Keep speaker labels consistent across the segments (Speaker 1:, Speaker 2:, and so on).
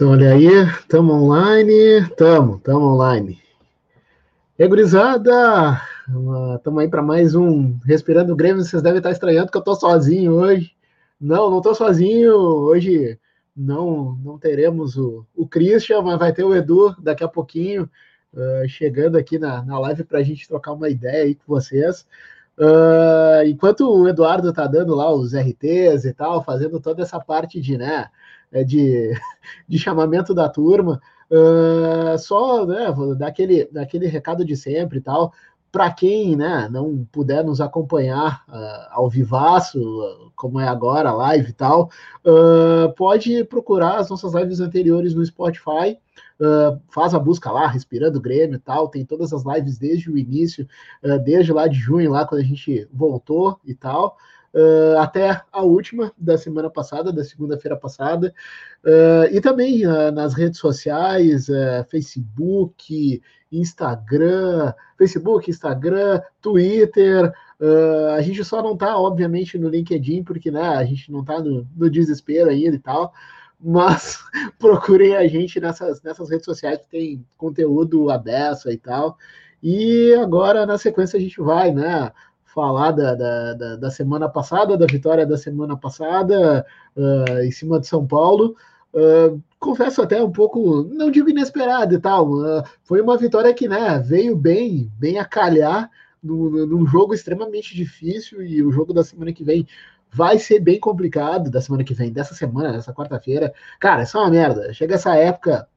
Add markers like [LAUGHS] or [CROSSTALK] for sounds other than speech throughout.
Speaker 1: Olha aí, estamos online, estamos, estamos online. E gurizada, estamos aí para mais um Respirando Grêmio. Vocês devem estar estranhando que eu estou sozinho hoje. Não, não estou sozinho. Hoje não não teremos o, o Christian, mas vai ter o Edu daqui a pouquinho, uh, chegando aqui na, na live para a gente trocar uma ideia aí com vocês. Uh, enquanto o Eduardo está dando lá os RTs e tal, fazendo toda essa parte de, né, de, de chamamento da turma, uh, só né, daquele, daquele recado de sempre e tal. Para quem né, não puder nos acompanhar uh, ao vivaço, como é agora, live e tal, uh, pode procurar as nossas lives anteriores no Spotify. Uh, faz a busca lá, Respirando Grêmio e tal, tem todas as lives desde o início, desde lá de junho, lá quando a gente voltou e tal uh, até a última da semana passada, da segunda-feira passada, uh, e também uh, nas redes sociais, Facebook, Instagram, Facebook, Instagram, Twitter. a gente só não está, obviamente, no LinkedIn, porque né, a gente não está no, no desespero ainda e tal mas [LAUGHS] procurem a gente nessas, nessas redes sociais que tem conteúdo aberto e tal. E agora, na sequência, a gente vai, né? Falar da, da, da, semana passada, da vitória da semana passada uh, em cima de São Paulo. Uh, confesso até um pouco, não digo inesperado e tal, uh, foi uma vitória que né, veio bem, bem a calhar num jogo extremamente difícil e o jogo da semana que vem vai ser bem complicado da semana que vem, dessa semana, dessa quarta-feira. Cara, é uma merda. Chega essa época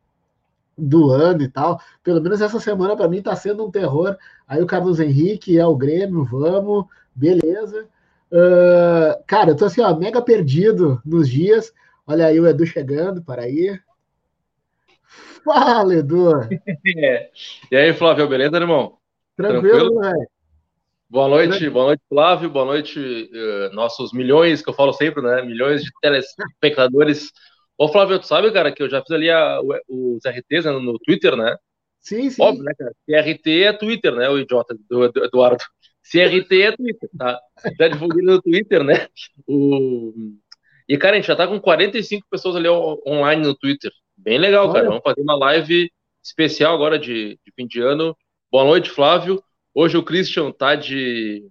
Speaker 1: do ano e tal. Pelo menos essa semana para mim tá sendo um terror. Aí o Carlos Henrique é o Grêmio, vamos, beleza. Uh, cara, eu tô assim, ó, mega perdido nos dias. Olha aí o Edu chegando, para aí. Fala, Edu! [LAUGHS]
Speaker 2: E aí, Flávio, beleza, irmão?
Speaker 1: Tranquilo, velho.
Speaker 2: Boa noite, boa noite, Flávio, boa noite, uh, nossos milhões, que eu falo sempre, né? Milhões de telespectadores [LAUGHS] Ô, Flávio, tu sabe, cara, que eu já fiz ali a, os RTs né, no Twitter, né?
Speaker 1: Sim, sim.
Speaker 2: Óbvio, né, cara? CRT é Twitter, né, o idiota do, do Eduardo. CRT é Twitter, tá? Já divulguei no Twitter, né? O... E, cara, a gente já tá com 45 pessoas ali online no Twitter. Bem legal, Olha. cara. Vamos fazer uma live especial agora de, de fim de ano. Boa noite, Flávio. Hoje o Christian tá de.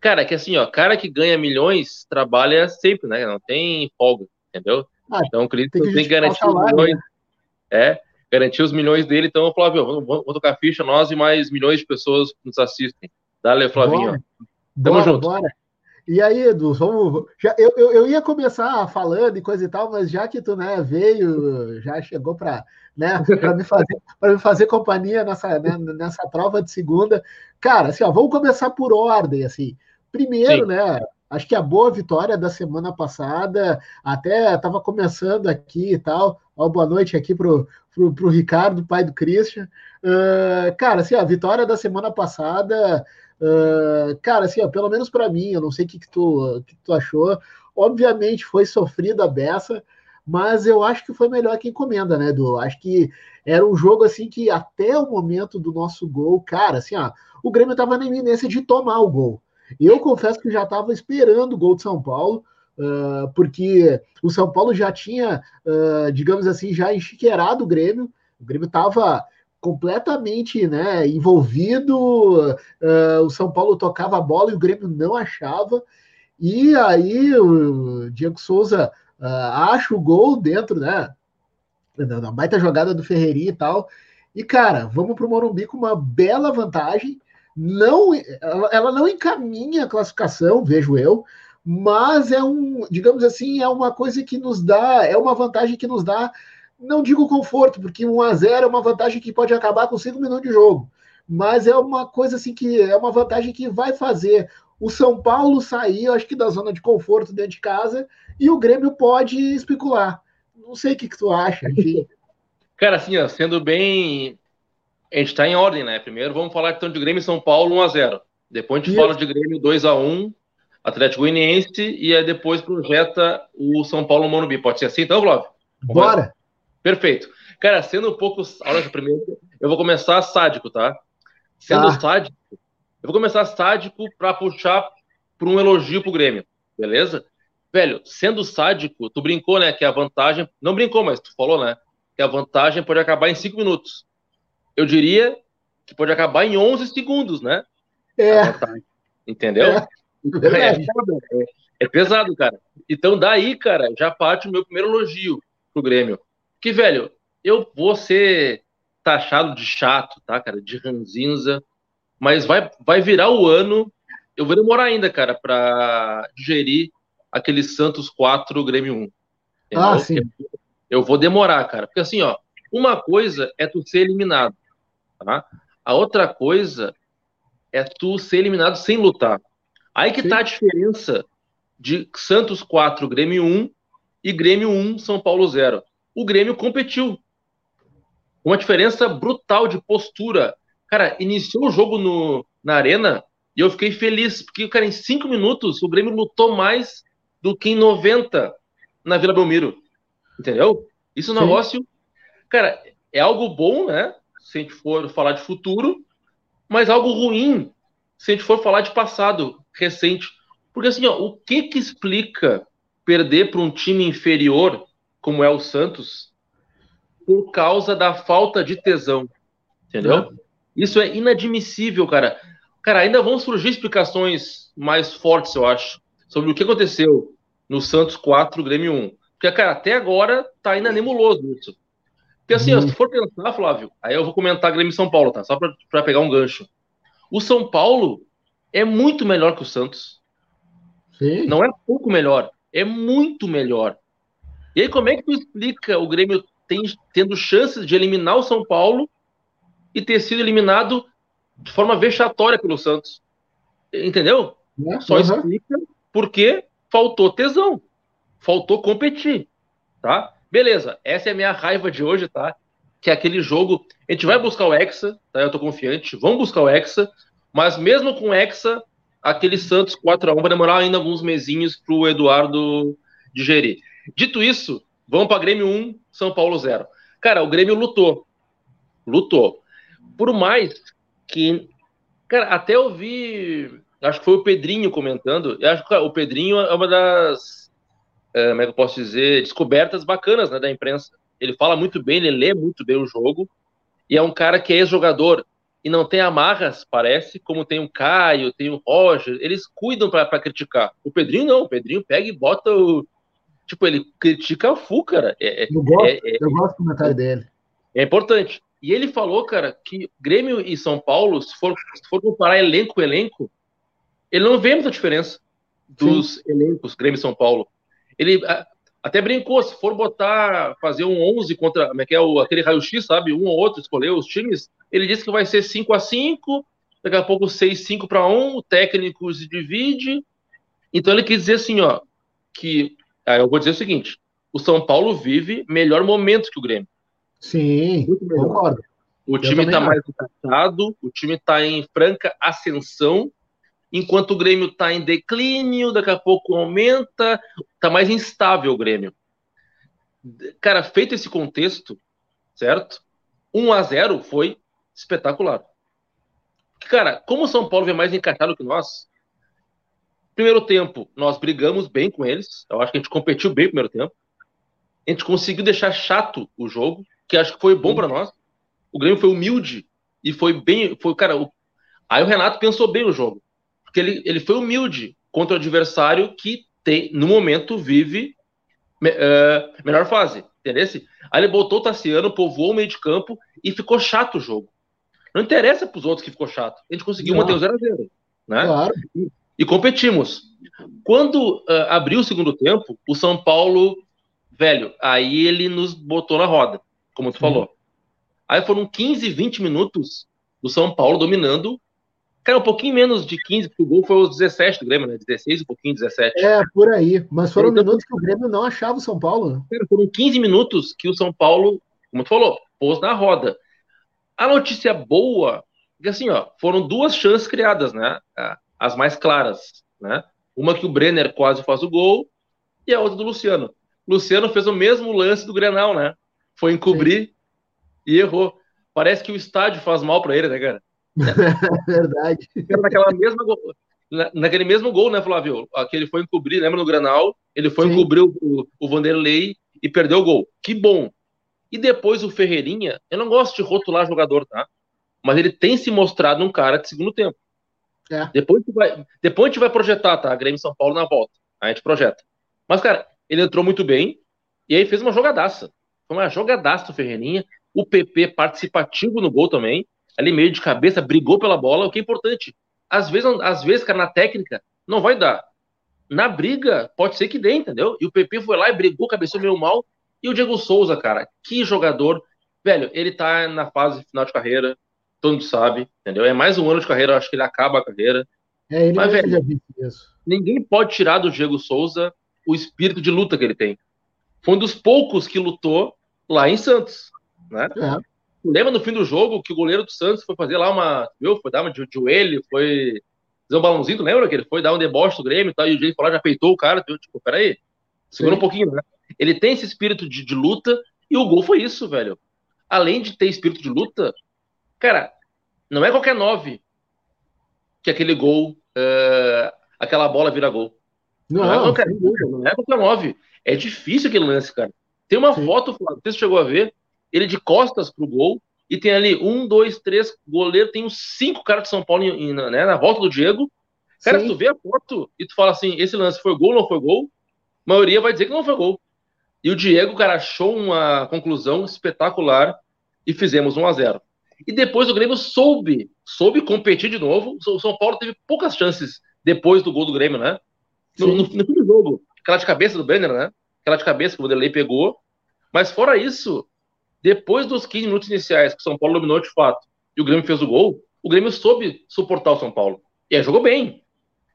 Speaker 2: Cara, é que assim, ó, cara que ganha milhões trabalha sempre, né? Não tem folga, entendeu? Ah, então o Cristo tem que, tem que garantir os milhões. Né? É, garantir os milhões dele. Então, Flávio, vamos, vamos tocar ficha, nós e mais milhões de pessoas que nos assistem. Dale, Flavinho. Bora.
Speaker 1: Tamo bora, junto. Bora. E aí, Edu, vamos. Já, eu, eu, eu, ia começar falando e coisa e tal, mas já que tu né, veio, já chegou para né, me, fazer, me fazer companhia nessa, né, nessa prova de segunda. Cara, assim, ó, vamos começar por ordem. assim. Primeiro, Sim. né? Acho que a boa vitória da semana passada, até estava começando aqui e tal. Ó, boa noite aqui pro, pro, pro Ricardo, pai do Christian. Uh, cara, assim, a vitória da semana passada, uh, cara, assim, ó, pelo menos para mim, eu não sei o que, que, tu, que tu achou. Obviamente foi sofrida a beça, mas eu acho que foi melhor que encomenda, né, Edu? Acho que era um jogo assim que até o momento do nosso gol, cara, assim, ó, o Grêmio estava na iminência de tomar o gol. Eu confesso que já estava esperando o gol de São Paulo, uh, porque o São Paulo já tinha, uh, digamos assim, já enchiqueirado o Grêmio. O Grêmio estava completamente né, envolvido. Uh, o São Paulo tocava a bola e o Grêmio não achava. E aí o Diego Souza acha o gol dentro, né? Na baita jogada do Ferreirinha e tal. E, cara, vamos para o Morumbi com uma bela vantagem não, ela, ela não encaminha a classificação, vejo eu, mas é um, digamos assim, é uma coisa que nos dá, é uma vantagem que nos dá, não digo conforto, porque 1 a 0 é uma vantagem que pode acabar com 5 minutos de jogo, mas é uma coisa assim que é uma vantagem que vai fazer o São Paulo sair, acho que da zona de conforto dentro de casa, e o Grêmio pode especular. Não sei o que, que tu acha, enfim. [LAUGHS]
Speaker 2: Cara, assim, ó, sendo bem a gente está em ordem, né? Primeiro vamos falar então de Grêmio e São Paulo 1x0. Depois a gente fala de Grêmio 2x1, Atlético Goianiense, e aí depois projeta o São Paulo Morumbi. Pode ser assim então, Flávio?
Speaker 1: Bora!
Speaker 2: Perfeito. Cara, sendo um pouco. Olha, primeiro, eu vou começar sádico, tá? Sendo tá. sádico, eu vou começar sádico para puxar para um elogio pro Grêmio, beleza? velho, sendo sádico, tu brincou, né, que a vantagem, não brincou, mas tu falou, né, que a vantagem pode acabar em 5 minutos. Eu diria que pode acabar em 11 segundos, né?
Speaker 1: É.
Speaker 2: Entendeu? É. É, é, é, pesado, cara. Então, daí, cara, já parte o meu primeiro elogio pro Grêmio. Que, velho, eu vou ser taxado de chato, tá, cara? De ranzinza. Mas vai, vai virar o ano. Eu vou demorar ainda, cara, pra digerir aquele Santos 4 Grêmio 1. Entendeu?
Speaker 1: Ah, sim.
Speaker 2: Eu vou demorar, cara. Porque assim, ó, uma coisa é tu ser eliminado, tá? A outra coisa é tu ser eliminado sem lutar. Aí que Sim. tá a diferença de Santos 4, Grêmio 1 e Grêmio 1, São Paulo 0. O Grêmio competiu. Uma diferença brutal de postura. Cara, iniciou o jogo no, na arena e eu fiquei feliz, porque, cara, em cinco minutos o Grêmio lutou mais do que em 90 na Vila Belmiro. Entendeu? Isso é um negócio. Cara, é algo bom, né? Se a gente for falar de futuro, mas algo ruim se a gente for falar de passado recente. Porque assim, ó, o que que explica perder para um time inferior, como é o Santos, por causa da falta de tesão? Entendeu? Isso é inadmissível, cara. Cara, ainda vão surgir explicações mais fortes, eu acho, sobre o que aconteceu no Santos 4, Grêmio 1. Porque, cara, até agora tá ainda nebuloso isso. Porque assim, uhum. ó, se for pensar, Flávio, aí eu vou comentar Grêmio São Paulo, tá? Só para pegar um gancho. O São Paulo é muito melhor que o Santos. Sim. Não é pouco melhor, é muito melhor. E aí, como é que tu explica o Grêmio tem, tendo chances de eliminar o São Paulo e ter sido eliminado de forma vexatória pelo Santos? Entendeu? É, Só uhum. explica porque faltou tesão, faltou competir, tá? Beleza, essa é a minha raiva de hoje, tá? que é aquele jogo. A gente vai buscar o Hexa, tá? Eu tô confiante. Vamos buscar o Hexa, mas mesmo com o Hexa, aquele Santos 4x1 vai demorar ainda alguns mesinhos pro Eduardo digerir. Dito isso, vamos para Grêmio 1, São Paulo 0. Cara, o Grêmio lutou. Lutou. Por mais que. Cara, até eu vi. Acho que foi o Pedrinho comentando. Eu acho que o Pedrinho é uma das. É, como é que eu posso dizer? Descobertas bacanas né, da imprensa ele fala muito bem, ele lê muito bem o jogo, e é um cara que é ex-jogador e não tem amarras, parece, como tem o Caio, tem o Roger, eles cuidam para criticar. O Pedrinho não, o Pedrinho pega e bota o. Tipo, ele critica o Fu, cara. É,
Speaker 1: é eu, gosto, é, é, eu gosto do comentário dele.
Speaker 2: É importante. E ele falou, cara, que Grêmio e São Paulo, se for, se for comparar elenco com elenco, ele não vê muita diferença dos Sim. elencos Grêmio e São Paulo. Ele, até brincou, se for botar, fazer um 11 contra, como é que é, o, aquele raio-x, sabe? Um ou outro, escolher os times, ele disse que vai ser 5 a 5 daqui a pouco 6 5 para 1 o técnico se divide. Então ele quis dizer assim, ó, que, ah, eu vou dizer o seguinte, o São Paulo vive melhor momento que o Grêmio.
Speaker 1: Sim, concordo.
Speaker 2: O time está mais encaixado, o time está em franca ascensão, enquanto o Grêmio está em declínio, daqui a pouco aumenta, está mais instável o Grêmio. Cara, feito esse contexto, certo? 1 a 0 foi espetacular. Cara, como o São Paulo vem mais encaixado que nós, primeiro tempo nós brigamos bem com eles, eu acho que a gente competiu bem no primeiro tempo. A gente conseguiu deixar chato o jogo, que acho que foi bom para nós. O Grêmio foi humilde e foi bem, foi cara, o... aí o Renato pensou bem o jogo porque ele, ele foi humilde contra o adversário que tem, no momento vive uh, melhor fase, entendeu? Aí ele botou o Tassiano, povoou o meio de campo e ficou chato o jogo. Não interessa para os outros que ficou chato. A gente conseguiu manter o 0x0. Né? Claro. E, e, competimos. Quando uh, abriu o segundo tempo, o São Paulo, velho, aí ele nos botou na roda, como tu Sim. falou. Aí foram 15, 20 minutos do São Paulo dominando Cara, um pouquinho menos de 15, porque o gol foi os 17 do Grêmio, né? 16, um pouquinho, 17.
Speaker 1: É, por aí. Mas foram então, minutos que o Grêmio não achava o São Paulo. Né?
Speaker 2: Cara, foram 15 minutos que o São Paulo, como tu falou, pôs na roda. A notícia boa, que assim, ó, foram duas chances criadas, né? As mais claras, né? Uma que o Brenner quase faz o gol e a outra do Luciano. Luciano fez o mesmo lance do Grenal, né? Foi encobrir Sim. e errou. Parece que o estádio faz mal para ele, né, cara?
Speaker 1: Verdade. [LAUGHS]
Speaker 2: Naquela mesma, na, naquele mesmo gol, né, Flávio? Que ele foi encobrir, lembra no Granal? Ele foi Sim. encobrir o, o Vanderlei e perdeu o gol. Que bom. E depois o Ferreirinha, eu não gosto de rotular jogador, tá? Mas ele tem se mostrado um cara de segundo tempo. É. Depois, a gente vai, depois a gente vai projetar, tá? A Grêmio São Paulo na volta. A gente projeta. Mas, cara, ele entrou muito bem e aí fez uma jogadaça. Foi uma jogadaça do Ferreirinha. O PP participativo no gol também. Ali meio de cabeça, brigou pela bola, o que é importante. Às vezes, às vezes, cara, na técnica, não vai dar. Na briga, pode ser que dê, entendeu? E o PP foi lá e brigou, cabeceou meio mal. E o Diego Souza, cara, que jogador. Velho, ele tá na fase final de carreira, todo mundo sabe, entendeu? É mais um ano de carreira, acho que ele acaba a carreira.
Speaker 1: É, ele Mas, velho.
Speaker 2: Ninguém pode tirar do Diego Souza o espírito de luta que ele tem. Foi um dos poucos que lutou lá em Santos, né? É. Lembra no fim do jogo que o goleiro do Santos foi fazer lá uma. Viu? Foi dar uma de joelho, foi fazer um balãozinho, tu lembra que ele foi dar um deboche do Grêmio e tal, e o Diego falou, já peitou o cara, viu? tipo, peraí, segura Sim. um pouquinho, né? Ele tem esse espírito de, de luta e o gol foi isso, velho. Além de ter espírito de luta, cara, não é qualquer nove que aquele gol, uh, aquela bola vira gol. Não, não, é qualquer, não é qualquer nove. É difícil aquele lance, cara. Tem uma Sim. foto, não sei se chegou a ver, ele de costas pro gol, e tem ali um, dois, três, goleiro, tem uns cinco caras de São Paulo em, né, na volta do Diego. Cara, Sim. se tu vê a foto e tu fala assim, esse lance foi gol ou não foi gol, a maioria vai dizer que não foi gol. E o Diego, cara, achou uma conclusão espetacular e fizemos 1 a 0 E depois o Grêmio soube, soube competir de novo. O São Paulo teve poucas chances depois do gol do Grêmio, né? No, no, no fim do jogo. Aquela de cabeça do Brenner, né? Aquela de cabeça que o Vanderlei pegou. Mas fora isso, depois dos 15 minutos iniciais que o São Paulo dominou de fato e o Grêmio fez o gol, o Grêmio soube suportar o São Paulo. E aí jogou bem.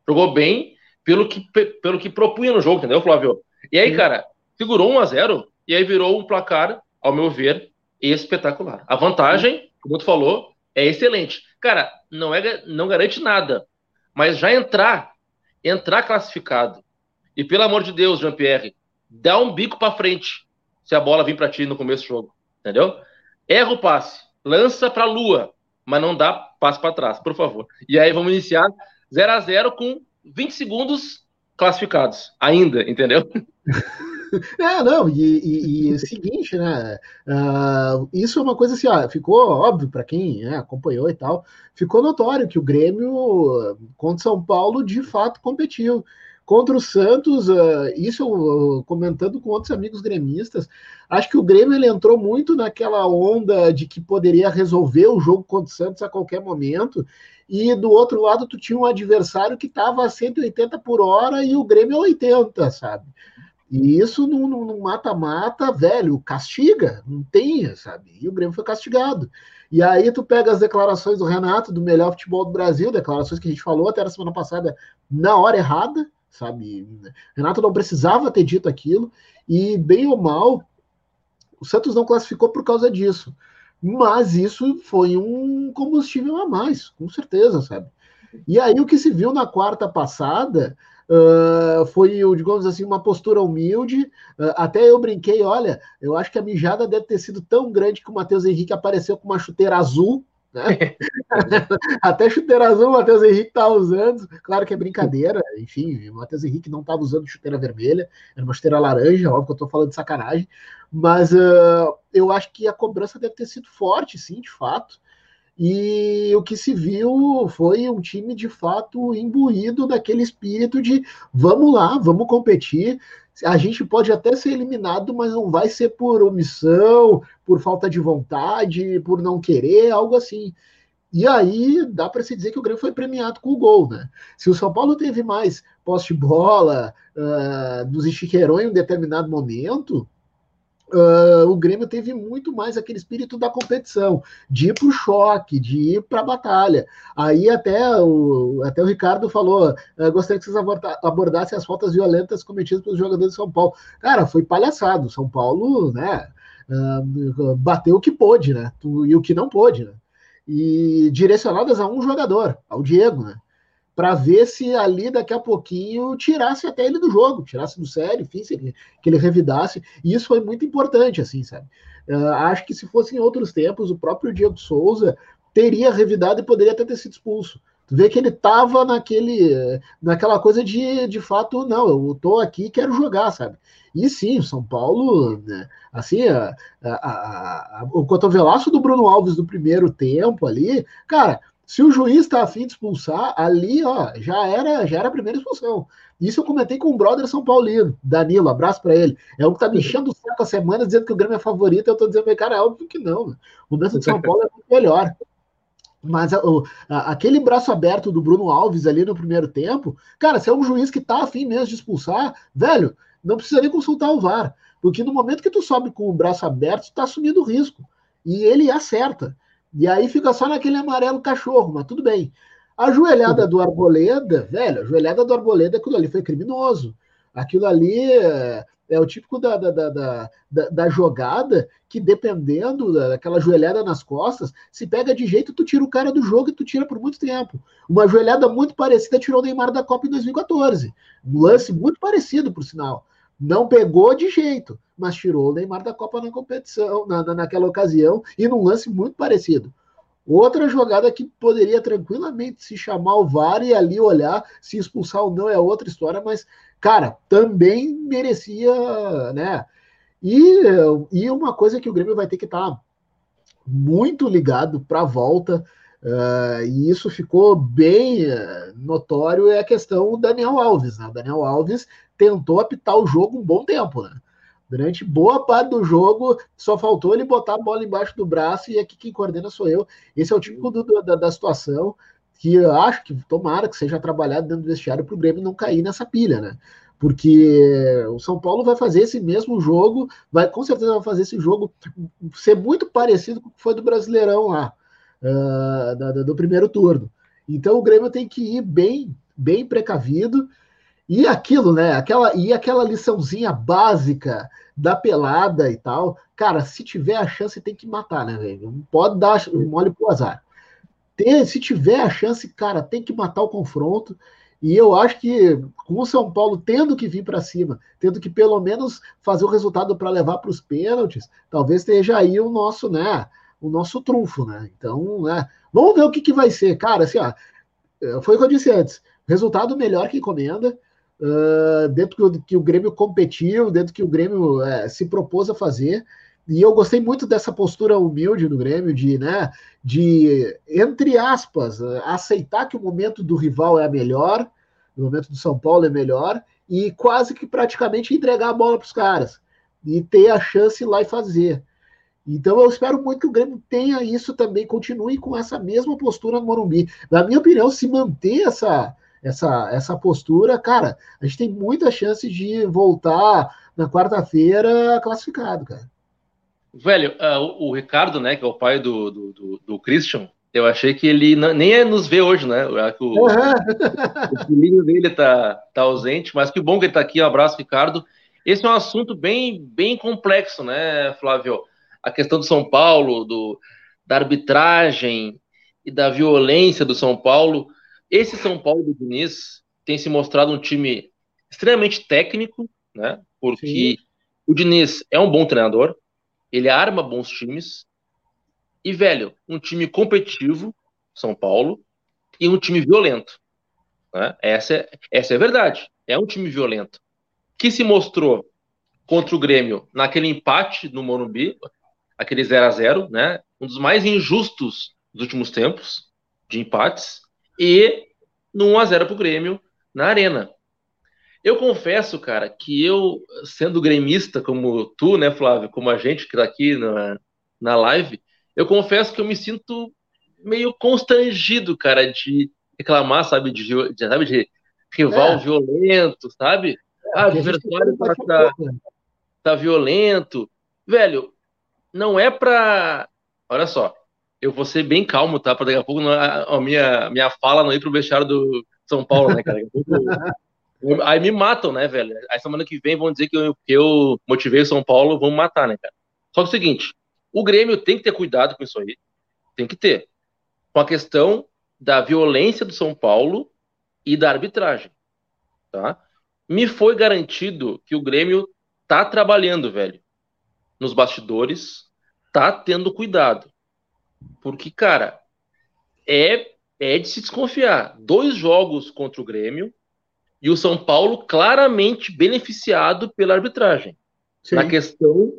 Speaker 2: Jogou bem pelo que, pelo que propunha no jogo, entendeu, Flávio? E aí, cara, segurou 1 a 0 e aí virou um placar, ao meu ver, espetacular. A vantagem, como tu falou, é excelente. Cara, não é não garante nada, mas já entrar, entrar classificado. E pelo amor de Deus, Jean-Pierre, dá um bico para frente se a bola vir para ti no começo do jogo, entendeu? Erra o passe, lança para a lua, mas não dá passe para trás, por favor. E aí vamos iniciar 0 a 0 com 20 segundos classificados ainda, entendeu? [LAUGHS]
Speaker 1: É, não, e, e, e é o seguinte, né? Uh, isso é uma coisa assim, ó, ficou óbvio para quem né, acompanhou e tal, ficou notório que o Grêmio contra São Paulo de fato competiu. Contra o Santos, uh, isso eu, comentando com outros amigos gremistas, acho que o Grêmio ele entrou muito naquela onda de que poderia resolver o jogo contra o Santos a qualquer momento, e do outro lado tu tinha um adversário que estava a 180 por hora e o Grêmio a 80, sabe? E isso no mata-mata, velho, castiga, não tem, sabe? E o Grêmio foi castigado. E aí tu pega as declarações do Renato, do melhor futebol do Brasil, declarações que a gente falou até a semana passada, na hora errada, sabe? Renato não precisava ter dito aquilo, e bem ou mal, o Santos não classificou por causa disso. Mas isso foi um combustível a mais, com certeza, sabe? E aí o que se viu na quarta passada Uh, foi, digamos assim, uma postura humilde. Uh, até eu brinquei, olha, eu acho que a mijada deve ter sido tão grande que o Matheus Henrique apareceu com uma chuteira azul. Né? [LAUGHS] até chuteira azul o Matheus Henrique estava usando. Claro que é brincadeira, enfim, o Matheus Henrique não estava usando chuteira vermelha, era uma chuteira laranja, óbvio que eu estou falando de sacanagem. Mas uh, eu acho que a cobrança deve ter sido forte, sim, de fato. E o que se viu foi um time de fato imbuído daquele espírito de vamos lá, vamos competir. A gente pode até ser eliminado, mas não vai ser por omissão, por falta de vontade, por não querer, algo assim. E aí dá para se dizer que o Grêmio foi premiado com o gol, né? Se o São Paulo teve mais poste bola uh, nos enxiqueirou em um determinado momento, Uh, o Grêmio teve muito mais aquele espírito da competição, de ir para o choque, de ir para a batalha. Aí até o, até o Ricardo falou: uh, gostaria que vocês abordassem as faltas violentas cometidas pelos jogadores de São Paulo. Cara, foi palhaçado. São Paulo, né? Uh, bateu o que pôde, né? E o que não pôde, né? E direcionadas a um jogador, ao Diego, né? Para ver se ali daqui a pouquinho tirasse até ele do jogo, tirasse do sério, enfim, que ele revidasse. E isso foi muito importante, assim, sabe? Uh, acho que se fosse em outros tempos, o próprio Diego Souza teria revidado e poderia até ter sido expulso. Tu vê que ele tava naquele, naquela coisa de, de fato, não, eu tô aqui quero jogar, sabe? E sim, São Paulo, né, assim, a, a, a, o cotovelaço do Bruno Alves do primeiro tempo ali, cara, se o juiz tá afim de expulsar, ali, ó, já era, já era a primeira expulsão. Isso eu comentei com o brother São Paulino, Danilo, abraço para ele. É o que tá me enchendo o saco a semana dizendo que o Grêmio é favorito. Eu tô dizendo, cara, é óbvio que não. O momento de São Paulo é muito melhor. Mas a, aquele braço aberto do Bruno Alves ali no primeiro tempo, cara, se é um juiz que tá afim mesmo de expulsar, velho, não precisa nem consultar o VAR. Porque no momento que tu sobe com o braço aberto, tu tá assumindo risco. E ele acerta. E aí fica só naquele amarelo cachorro, mas tudo bem. A joelhada do Arboleda, velho, a joelhada do Arboleda, aquilo ali foi criminoso. Aquilo ali é, é o típico da, da, da, da, da jogada que, dependendo daquela joelhada nas costas, se pega de jeito, tu tira o cara do jogo e tu tira por muito tempo. Uma joelhada muito parecida tirou o Neymar da Copa em 2014. Um lance muito parecido, por sinal. Não pegou de jeito, mas tirou o Neymar da Copa na competição, na, naquela ocasião, e num lance muito parecido. Outra jogada que poderia tranquilamente se chamar o VAR e ali olhar se expulsar ou não é outra história, mas, cara, também merecia, né? E, e uma coisa que o Grêmio vai ter que estar tá muito ligado para a volta, uh, e isso ficou bem uh, notório, é a questão do Daniel Alves. Né? O Daniel Alves tentou apitar o jogo um bom tempo, né? Durante boa parte do jogo, só faltou ele botar a bola embaixo do braço e aqui quem coordena sou eu. Esse é o tipo do, da, da situação que eu acho que tomara que seja trabalhado dentro do vestiário para o Grêmio não cair nessa pilha, né? Porque o São Paulo vai fazer esse mesmo jogo, vai com certeza vai fazer esse jogo ser muito parecido com o que foi do Brasileirão lá, da, do primeiro turno. Então o Grêmio tem que ir bem, bem precavido e aquilo, né? Aquela, e aquela liçãozinha básica da pelada e tal. Cara, se tiver a chance, tem que matar, né, velho? Não pode dar mole pro azar. Se tiver a chance, cara, tem que matar o confronto. E eu acho que com o São Paulo tendo que vir para cima, tendo que pelo menos fazer o resultado para levar para os pênaltis, talvez esteja aí o nosso, né? O nosso trunfo, né? Então, né? Vamos ver o que, que vai ser, cara. Assim, ó, foi o que eu disse antes: resultado melhor que encomenda uh, dentro do que o Grêmio competiu, dentro que o Grêmio uh, se propôs a fazer. E eu gostei muito dessa postura humilde do Grêmio, de, né, de, entre aspas, aceitar que o momento do rival é melhor, o momento do São Paulo é melhor, e quase que praticamente entregar a bola para os caras e ter a chance lá e fazer. Então eu espero muito que o Grêmio tenha isso também, continue com essa mesma postura no Morumbi. Na minha opinião, se manter essa, essa, essa postura, cara, a gente tem muita chance de voltar na quarta-feira classificado, cara.
Speaker 2: Velho, uh, o, o, Ricardo, né, que é o pai do, do, do, do Christian, eu achei que ele não, nem é nos vê hoje, né? O, uhum. o filhinho dele tá, tá ausente, mas que bom que ele tá aqui. Um abraço, Ricardo. Esse é um assunto bem, bem complexo, né, Flávio? A questão do São Paulo, do, da arbitragem e da violência do São Paulo. Esse São Paulo do Diniz tem se mostrado um time extremamente técnico, né? Porque Sim. o Diniz é um bom treinador, ele arma bons times. E, velho, um time competitivo, São Paulo, e um time violento. Né? Essa, é, essa é a verdade. É um time violento. Que se mostrou contra o Grêmio naquele empate no Morumbi, aquele 0 a 0 né? Um dos mais injustos dos últimos tempos de empates e no 1x0 pro Grêmio na Arena. Eu confesso, cara, que eu, sendo gremista como tu, né, Flávio, como a gente que tá aqui na, na live, eu confesso que eu me sinto meio constrangido, cara, de reclamar, sabe, de, de sabe, de rival é. violento, sabe? É, ah, o adversário tá, tá, tá violento. Velho, não é pra. Olha só, eu vou ser bem calmo, tá? Para daqui a pouco a, minha, minha fala não ir pro vestiário do São Paulo, né, cara? [LAUGHS] Aí me matam, né, velho? Aí semana que vem vão dizer que eu, que eu motivei o São Paulo, vão matar, né, cara? Só que é o seguinte, o Grêmio tem que ter cuidado com isso aí. Tem que ter. Com a questão da violência do São Paulo e da arbitragem, tá? Me foi garantido que o Grêmio tá trabalhando, velho. Nos bastidores, tá tendo cuidado porque, cara, é é de se desconfiar. Dois jogos contra o Grêmio e o São Paulo claramente beneficiado pela arbitragem. Sim. Na questão,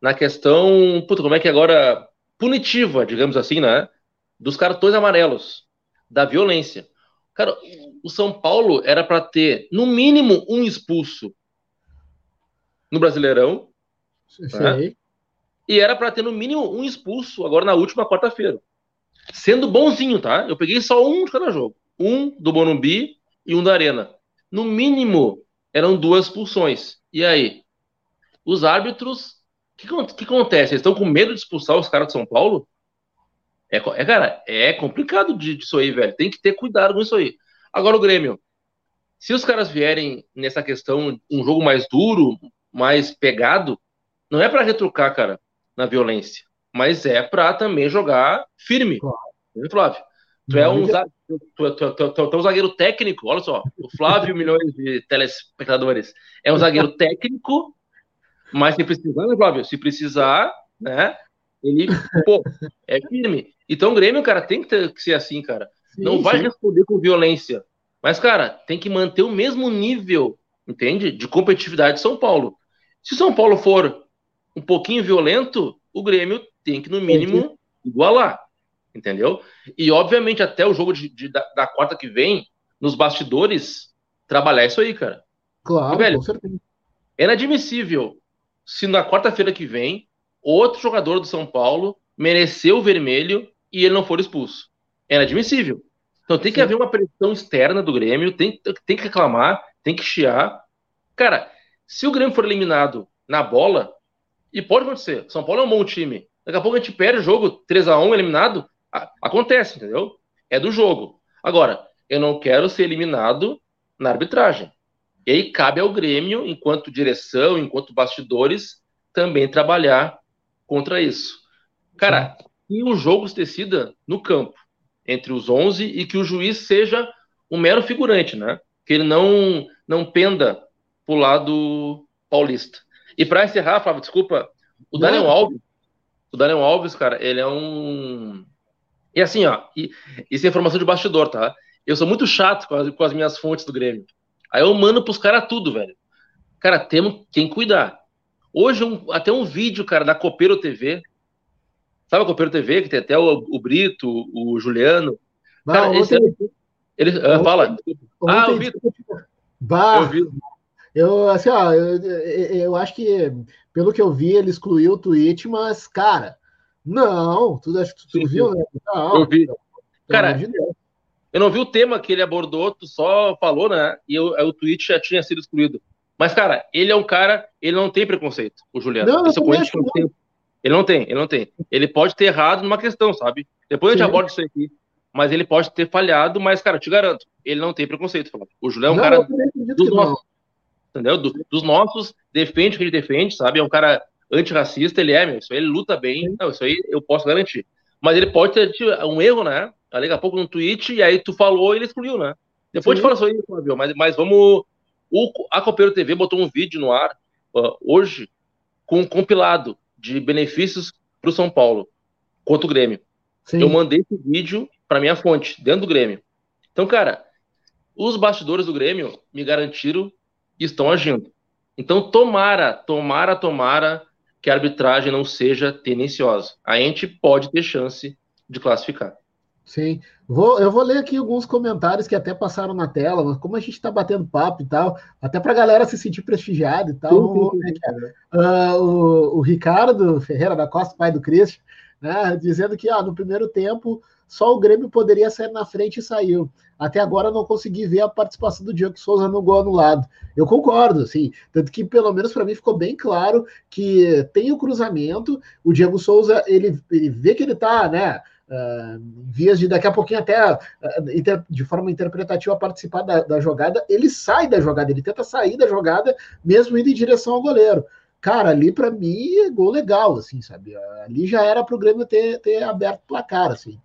Speaker 2: na questão, puta, como é que agora punitiva, digamos assim, né? Dos cartões amarelos, da violência. Cara, o São Paulo era para ter no mínimo um expulso no Brasileirão. Né? E era para ter no mínimo um expulso agora na última quarta-feira. Sendo bonzinho, tá? Eu peguei só um de cada jogo. Um do Bonumbi e um da Arena. No mínimo, eram duas expulsões. E aí? Os árbitros. O que, que, acontece? Eles estão com medo de expulsar os caras de São Paulo? É, é cara, é complicado disso aí, velho. Tem que ter cuidado com isso aí. Agora o Grêmio. Se os caras vierem nessa questão, um jogo mais duro, mais pegado, não é para retrucar, cara, na violência mas é para também jogar firme. Claro. Flávio? Tu é um, tu, tu, tu, tu, é um zagueiro técnico, olha só, o Flávio, [LAUGHS] milhões de telespectadores, é um zagueiro técnico, mas se precisar, né, Flávio? Se precisar, né? Ele, pô, é firme. Então o Grêmio, cara, tem que, ter, que ser assim, cara. Sim, Não vai sim. responder com violência. Mas, cara, tem que manter o mesmo nível, entende? De competitividade de São Paulo. Se São Paulo for um pouquinho violento, o Grêmio tem que, no mínimo, igualar. Entendeu? E, obviamente, até o jogo de, de da, da, quarta que vem, nos bastidores, trabalhar isso aí, cara.
Speaker 1: Claro, e, velho, com certeza.
Speaker 2: É inadmissível se na quarta-feira que vem outro jogador do São Paulo mereceu o vermelho e ele não for expulso. É inadmissível. Então tem que Sim. haver uma pressão externa do Grêmio, tem, tem que reclamar, tem que chiar. Cara, se o Grêmio for eliminado na bola, e pode acontecer, São Paulo é um bom time, Daqui a pouco a gente perde o jogo 3 a 1 eliminado. Acontece, entendeu? É do jogo. Agora, eu não quero ser eliminado na arbitragem. E aí cabe ao Grêmio, enquanto direção, enquanto bastidores, também trabalhar contra isso. Cara, e o jogo se decida no campo, entre os 11, e que o juiz seja um mero figurante, né? Que ele não, não penda pro lado paulista. E para encerrar, Flávio, desculpa, o Daniel Alves, o Daniel Alves, cara, ele é um. E assim, ó, e, isso é informação de bastidor, tá? Eu sou muito chato com as, com as minhas fontes do Grêmio. Aí eu mando pros caras tudo, velho. Cara, temos quem cuidar. Hoje, um, até um vídeo, cara, da Copeiro TV. Sabe a Copeiro TV, que tem até o, o Brito, o Juliano? Cara, esse é, ele, ah, fala. ah, o Vitor.
Speaker 1: Bah, eu, vi. Eu, assim, ó, eu, eu acho que pelo que eu vi, ele excluiu o tweet, mas, cara, não, tu, acho que tu, viu, né? Não,
Speaker 2: eu vi. Cara, eu não vi o tema que ele abordou, tu só falou, né? E eu, o tweet já tinha sido excluído. Mas, cara, ele é um cara, ele não tem preconceito, o Juliano. Não, Isso eu conheço não tem. Ele não tem, ele não tem. Ele pode ter errado numa questão, sabe? Depois Sim. a gente aborda isso aqui. Mas ele pode ter falhado, mas, cara, eu te garanto, ele não tem preconceito. O Juliano é um não, cara entendeu? Do, dos nossos, defende o que ele defende, sabe? É um cara antirracista, ele é, meu, isso aí ele luta bem, não, isso aí eu posso garantir. Mas ele pode ter um erro, né? Daqui a pouco no tweet, e aí tu falou e ele excluiu, né? Depois Sim. te fala isso aí, Fabio, mas, mas vamos. O, a Copeiro TV botou um vídeo no ar uh, hoje com um compilado de benefícios para o São Paulo contra o Grêmio. Sim. Eu mandei esse vídeo para minha fonte, dentro do Grêmio. Então, cara, os bastidores do Grêmio me garantiram estão agindo. Então, tomara, tomara, tomara que a arbitragem não seja tendenciosa. A gente pode ter chance de classificar.
Speaker 1: Sim. Vou, eu vou ler aqui alguns comentários que até passaram na tela, mas como a gente está batendo papo e tal, até para a galera se sentir prestigiada e tal. Uh, o, o, Ricardo Ferreira da Costa, pai do Cristian, né, dizendo que ah, no primeiro tempo só o Grêmio poderia sair na frente e saiu. Até agora não consegui ver a participação do Diego Souza no gol anulado. Eu concordo, assim, tanto que pelo menos para mim ficou bem claro que tem o cruzamento, o Diego Souza ele, ele vê que ele está, né? Uh, vias de daqui a pouquinho até uh, inter, de forma interpretativa participar da, da, jogada, ele sai da jogada, ele tenta sair da jogada, mesmo indo em direção ao goleiro. Cara, ali para mim é gol legal, assim, sabe? Ali já era para o Grêmio ter, ter aberto placar, assim.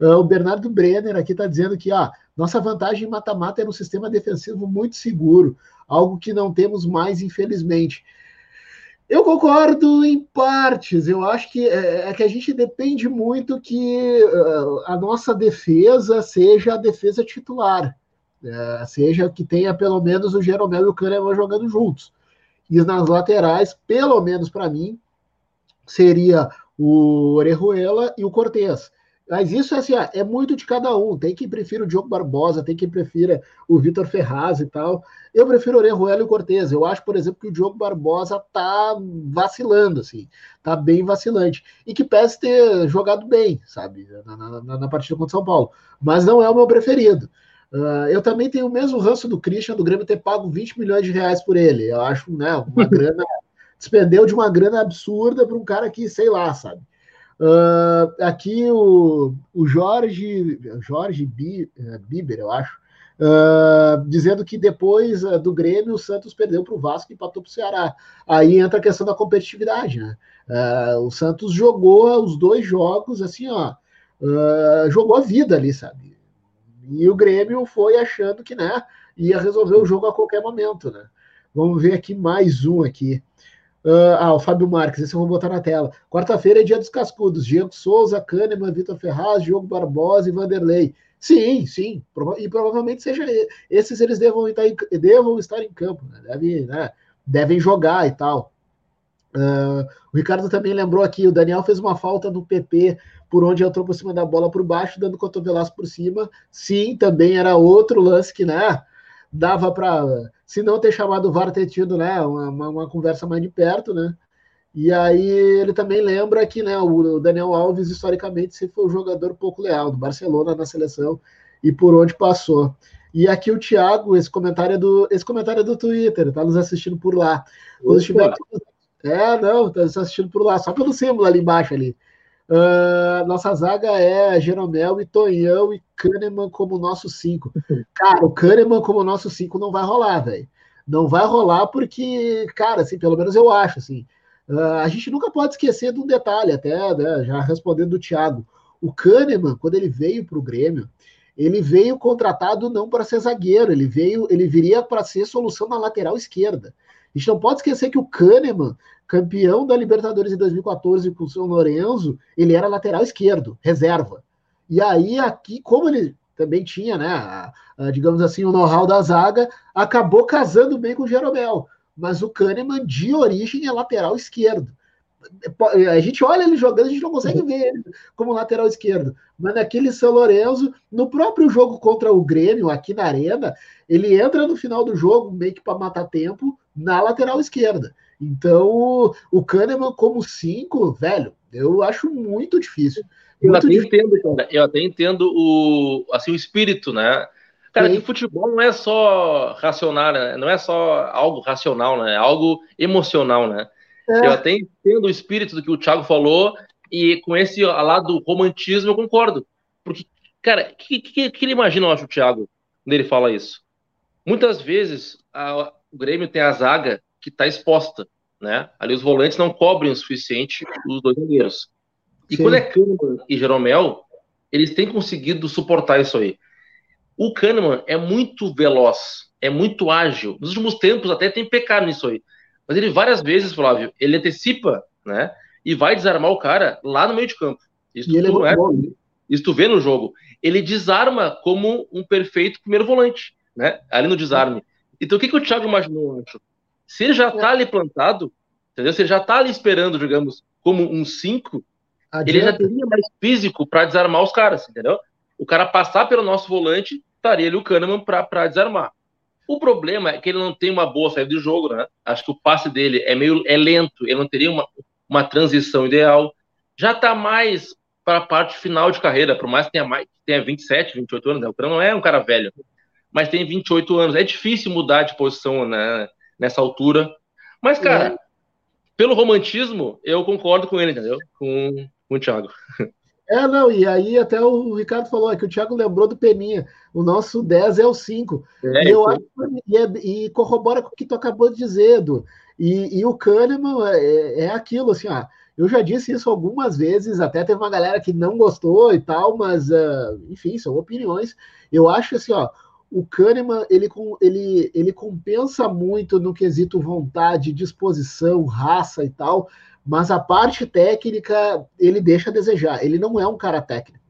Speaker 1: Uh, o Bernardo Brenner aqui está dizendo que ah, nossa vantagem em mata-mata é um sistema defensivo muito seguro, algo que não temos mais, infelizmente. Eu concordo em partes. Eu acho que é, é que a gente depende muito que uh, a nossa defesa seja a defesa titular, uh, seja que tenha pelo menos o Jeromel e o Kahneman jogando juntos. E nas laterais, pelo menos para mim, seria o Orejuela e o Cortez. Mas isso assim, é muito de cada um. Tem quem prefira o Diogo Barbosa, tem quem prefira o Vitor Ferraz e tal. Eu prefiro o Orejuela e o Cortez. Eu acho, por exemplo, que o Diogo Barbosa tá vacilando, assim, tá bem vacilante. E que parece ter jogado bem, sabe, na, na, na partida contra o São Paulo. Mas não é o meu preferido. Uh, eu também tenho o mesmo ranço do Christian do Grêmio ter pago 20 milhões de reais por ele. Eu acho, né, uma [LAUGHS] grana. despendeu de uma grana absurda para um cara que, sei lá, sabe. Uh, aqui o, o Jorge, Jorge Bieber, eu acho, uh, dizendo que depois uh, do Grêmio o Santos perdeu para o Vasco e empatou para o Ceará. Aí entra a questão da competitividade, né? o Santos jogou os dois jogos assim, ó, jogou a vida ali, sabe? E o Grêmio foi achando que, né, ia resolver o jogo a qualquer momento, né? Vamos ver aqui mais um aqui. Uh, ah, o Fábio Marques, esse eu vou botar na tela. Quarta-feira é dia dos cascudos. Diego Souza, Kahneman, Vitor Ferraz, Diogo Barbosa e Vanderlei. Sim, sim. E provavelmente seja esses eles devam estar em, devam estar em campo, né? Devem, né? devem jogar e tal. Uh, o Ricardo também lembrou aqui, o Daniel fez uma falta no PP por onde entrou por cima da bola por baixo, dando cotovelaço por cima. Sim, também era outro lance que, né? dava para, se não ter chamado o VAR, ter tido né, uma, uma, conversa mais de perto, né? E aí ele também lembra que né, o Daniel Alves, historicamente, sempre foi um jogador pouco leal do Barcelona na seleção e por onde passou. E aqui o Thiago, esse comentário é do, esse comentário é do Twitter, tá nos assistindo por lá. Quando estiver... É, não, tá nos assistindo por lá, só pelo símbolo ali embaixo ali. Uh, nossa zaga é Jeromel e Tonhão e Kahneman como nosso 5. Cara, o Kahneman como nosso 5 não vai rolar, velho. Não vai rolar porque, cara, assim, pelo menos eu acho, assim. Uh, a gente nunca pode esquecer de um detalhe, até né, já respondendo do Thiago. O Kahneman, quando ele veio para o Grêmio, ele veio contratado não para ser zagueiro, ele veio, ele viria para ser solução na lateral esquerda. A gente não pode esquecer que o Kahneman campeão da Libertadores em 2014 com o São Lourenço, ele era lateral esquerdo, reserva. E aí, aqui, como ele também tinha, né, a, a, digamos assim, o know-how da zaga, acabou casando bem com o Jeromel. Mas o Kahneman, de origem, é lateral esquerdo. A gente olha ele jogando, a gente não consegue ver ele como lateral esquerdo. Mas naquele São Lourenço, no próprio jogo contra o Grêmio, aqui na Arena, ele entra no final do jogo, meio que para matar tempo, na lateral esquerda. Então, o Kahneman como 5, velho, eu acho muito difícil.
Speaker 2: Muito eu até difícil. entendo, cara. Eu até entendo o, assim, o espírito, né? Cara, Sim. que futebol não é só racional, né? não é só algo racional, né? É algo emocional, né? É. Eu até entendo o espírito do que o Thiago falou e com esse lado do romantismo eu concordo. Porque, cara, o que, que, que, ele imagina, eu acho, o Thiago, quando ele fala isso? Muitas vezes a, o Grêmio tem a zaga que está exposta, né? Ali os volantes não cobrem o suficiente os dois zagueiros. E Sim. quando é Kahneman e Jeromel, eles têm conseguido suportar isso aí. O Kahneman é muito veloz, é muito ágil. Nos últimos tempos até tem pecado nisso aí. Mas ele várias vezes, Flávio, ele antecipa, né? E vai desarmar o cara lá no meio de campo. Isso,
Speaker 1: e é, é
Speaker 2: isso tu vê no jogo. Ele desarma como um perfeito primeiro volante, né? Ali no desarme. Então o que, que o Thiago imaginou, acho? Se ele já está ali plantado, entendeu? Se ele já está ali esperando, digamos, como um 5, ele já teria mais físico para desarmar os caras, entendeu? O cara passar pelo nosso volante, estaria ali o Kahneman para desarmar. O problema é que ele não tem uma boa saída de jogo, né? Acho que o passe dele é meio é lento, ele não teria uma, uma transição ideal. Já está mais para a parte final de carreira, por mais que tenha mais, tenha 27, 28 anos, né? O cara não é um cara velho, mas tem 28 anos. É difícil mudar de posição, né? nessa altura. Mas, cara, é. pelo romantismo, eu concordo com ele, entendeu? Com, com o Thiago.
Speaker 1: É, não, e aí até o Ricardo falou que o Thiago lembrou do Peninha. O nosso 10 é o 5. É, e, eu acho, e, é, e, corrobora com o que tu acabou de dizer, Edu. E, e o Kahneman é, é aquilo, assim, ó. Eu já disse isso algumas vezes, até teve uma galera que não gostou e tal, mas, uh, enfim, são opiniões. Eu acho assim, ó, o Kahneman ele, ele, ele compensa muito no quesito vontade, disposição, raça e tal, mas a parte técnica ele deixa a desejar. Ele não é um cara técnico.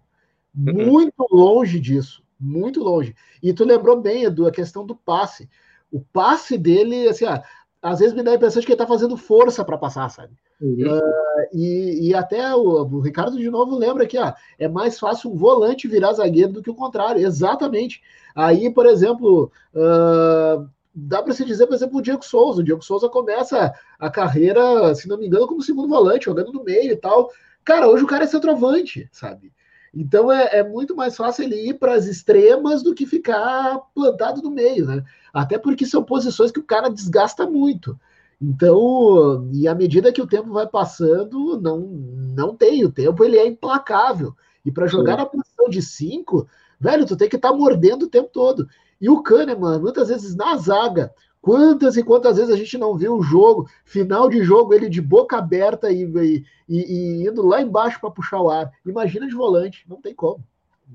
Speaker 1: Uhum. Muito longe disso, muito longe. E tu lembrou bem, Edu, a questão do passe. O passe dele, assim, ah, às vezes me dá a impressão de que ele tá fazendo força para passar, sabe? Uh, e, e, até o, o, Ricardo de novo lembra que ah, é mais fácil um volante virar zagueiro do que o contrário, exatamente. Aí, por exemplo, uh, dá para se dizer, por exemplo, o Diego Souza. O Diego Souza começa a carreira, se não me engano, como segundo volante, jogando no meio e tal. Cara, hoje o cara é centroavante, sabe? Então é, é muito mais fácil ele ir para as extremas do que ficar plantado no meio, né? Até porque são posições que o cara desgasta muito. Então, e à medida que o tempo vai passando, não, não tem. O tempo ele é implacável. E para jogar Sim. na posição de 5, velho, tu tem que estar tá mordendo o tempo todo. E o Kahneman, muitas vezes na zaga, quantas e quantas vezes a gente não viu o jogo, final de jogo, ele de boca aberta e, e, e indo lá embaixo para puxar o ar. Imagina de volante, não tem como.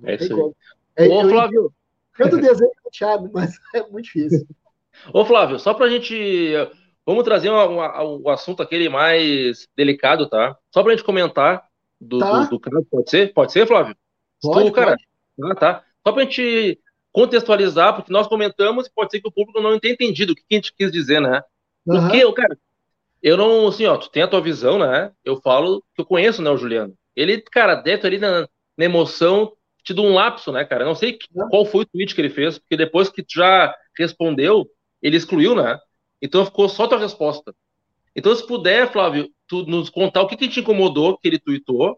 Speaker 1: Não
Speaker 2: é tem como. É, Ô,
Speaker 1: eu,
Speaker 2: Flávio.
Speaker 1: Tanto desejo do Thiago, mas [LAUGHS] é muito difícil.
Speaker 2: Ô, Flávio, só para a gente Vamos trazer o assunto aquele mais delicado, tá? Só pra gente comentar do, tá. do, do caso, pode ser? Pode ser, Flávio?
Speaker 1: Pode, cara.
Speaker 2: Pode. Ah, tá. Só pra gente contextualizar, porque nós comentamos e pode ser que o público não tenha entendido o que a gente quis dizer, né? Porque, uhum. cara, eu não, assim, ó, tu tem a tua visão, né? Eu falo que eu conheço, né, o Juliano. Ele, cara, dentro ali na, na emoção, te deu um lapso, né, cara? Eu não sei uhum. qual foi o tweet que ele fez, porque depois que tu já respondeu, ele excluiu, né? Então ficou só tua resposta. Então, se puder, Flávio, tu nos contar o que, que te incomodou que ele tweetou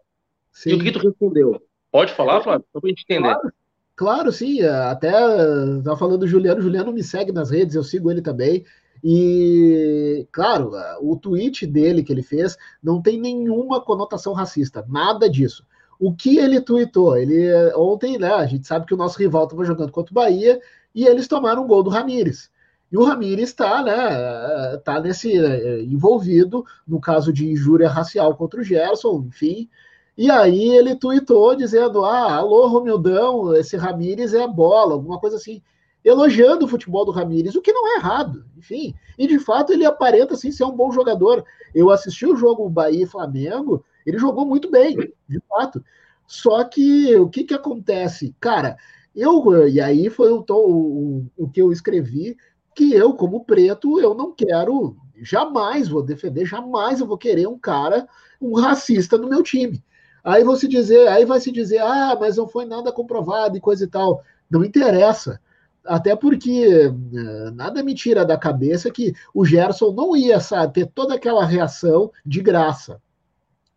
Speaker 2: sim. e o que tu respondeu. Pode falar, Flávio? Só pra gente entender.
Speaker 1: Claro, claro sim. Até tá falando do Juliano. O Juliano me segue nas redes, eu sigo ele também. E, claro, o tweet dele que ele fez não tem nenhuma conotação racista, nada disso. O que ele tweetou? Ele, ontem, né, a gente sabe que o nosso rival estava jogando contra o Bahia e eles tomaram um gol do Ramires. E o Ramires está né, tá nesse é, envolvido no caso de injúria racial contra o Gerson, enfim. E aí ele tuitou dizendo: Ah, alô, Romildão, esse Ramires é bola, alguma coisa assim, elogiando o futebol do Ramires, o que não é errado, enfim. E de fato ele aparenta assim, ser um bom jogador. Eu assisti o jogo Bahia e Flamengo, ele jogou muito bem, de fato. Só que o que, que acontece? Cara, eu, e aí foi o, o, o que eu escrevi que eu, como preto, eu não quero, jamais vou defender, jamais eu vou querer um cara, um racista no meu time. Aí vou se dizer, aí vai se dizer, ah, mas não foi nada comprovado e coisa e tal. Não interessa. Até porque eh, nada me tira da cabeça que o Gerson não ia sabe, ter toda aquela reação de graça.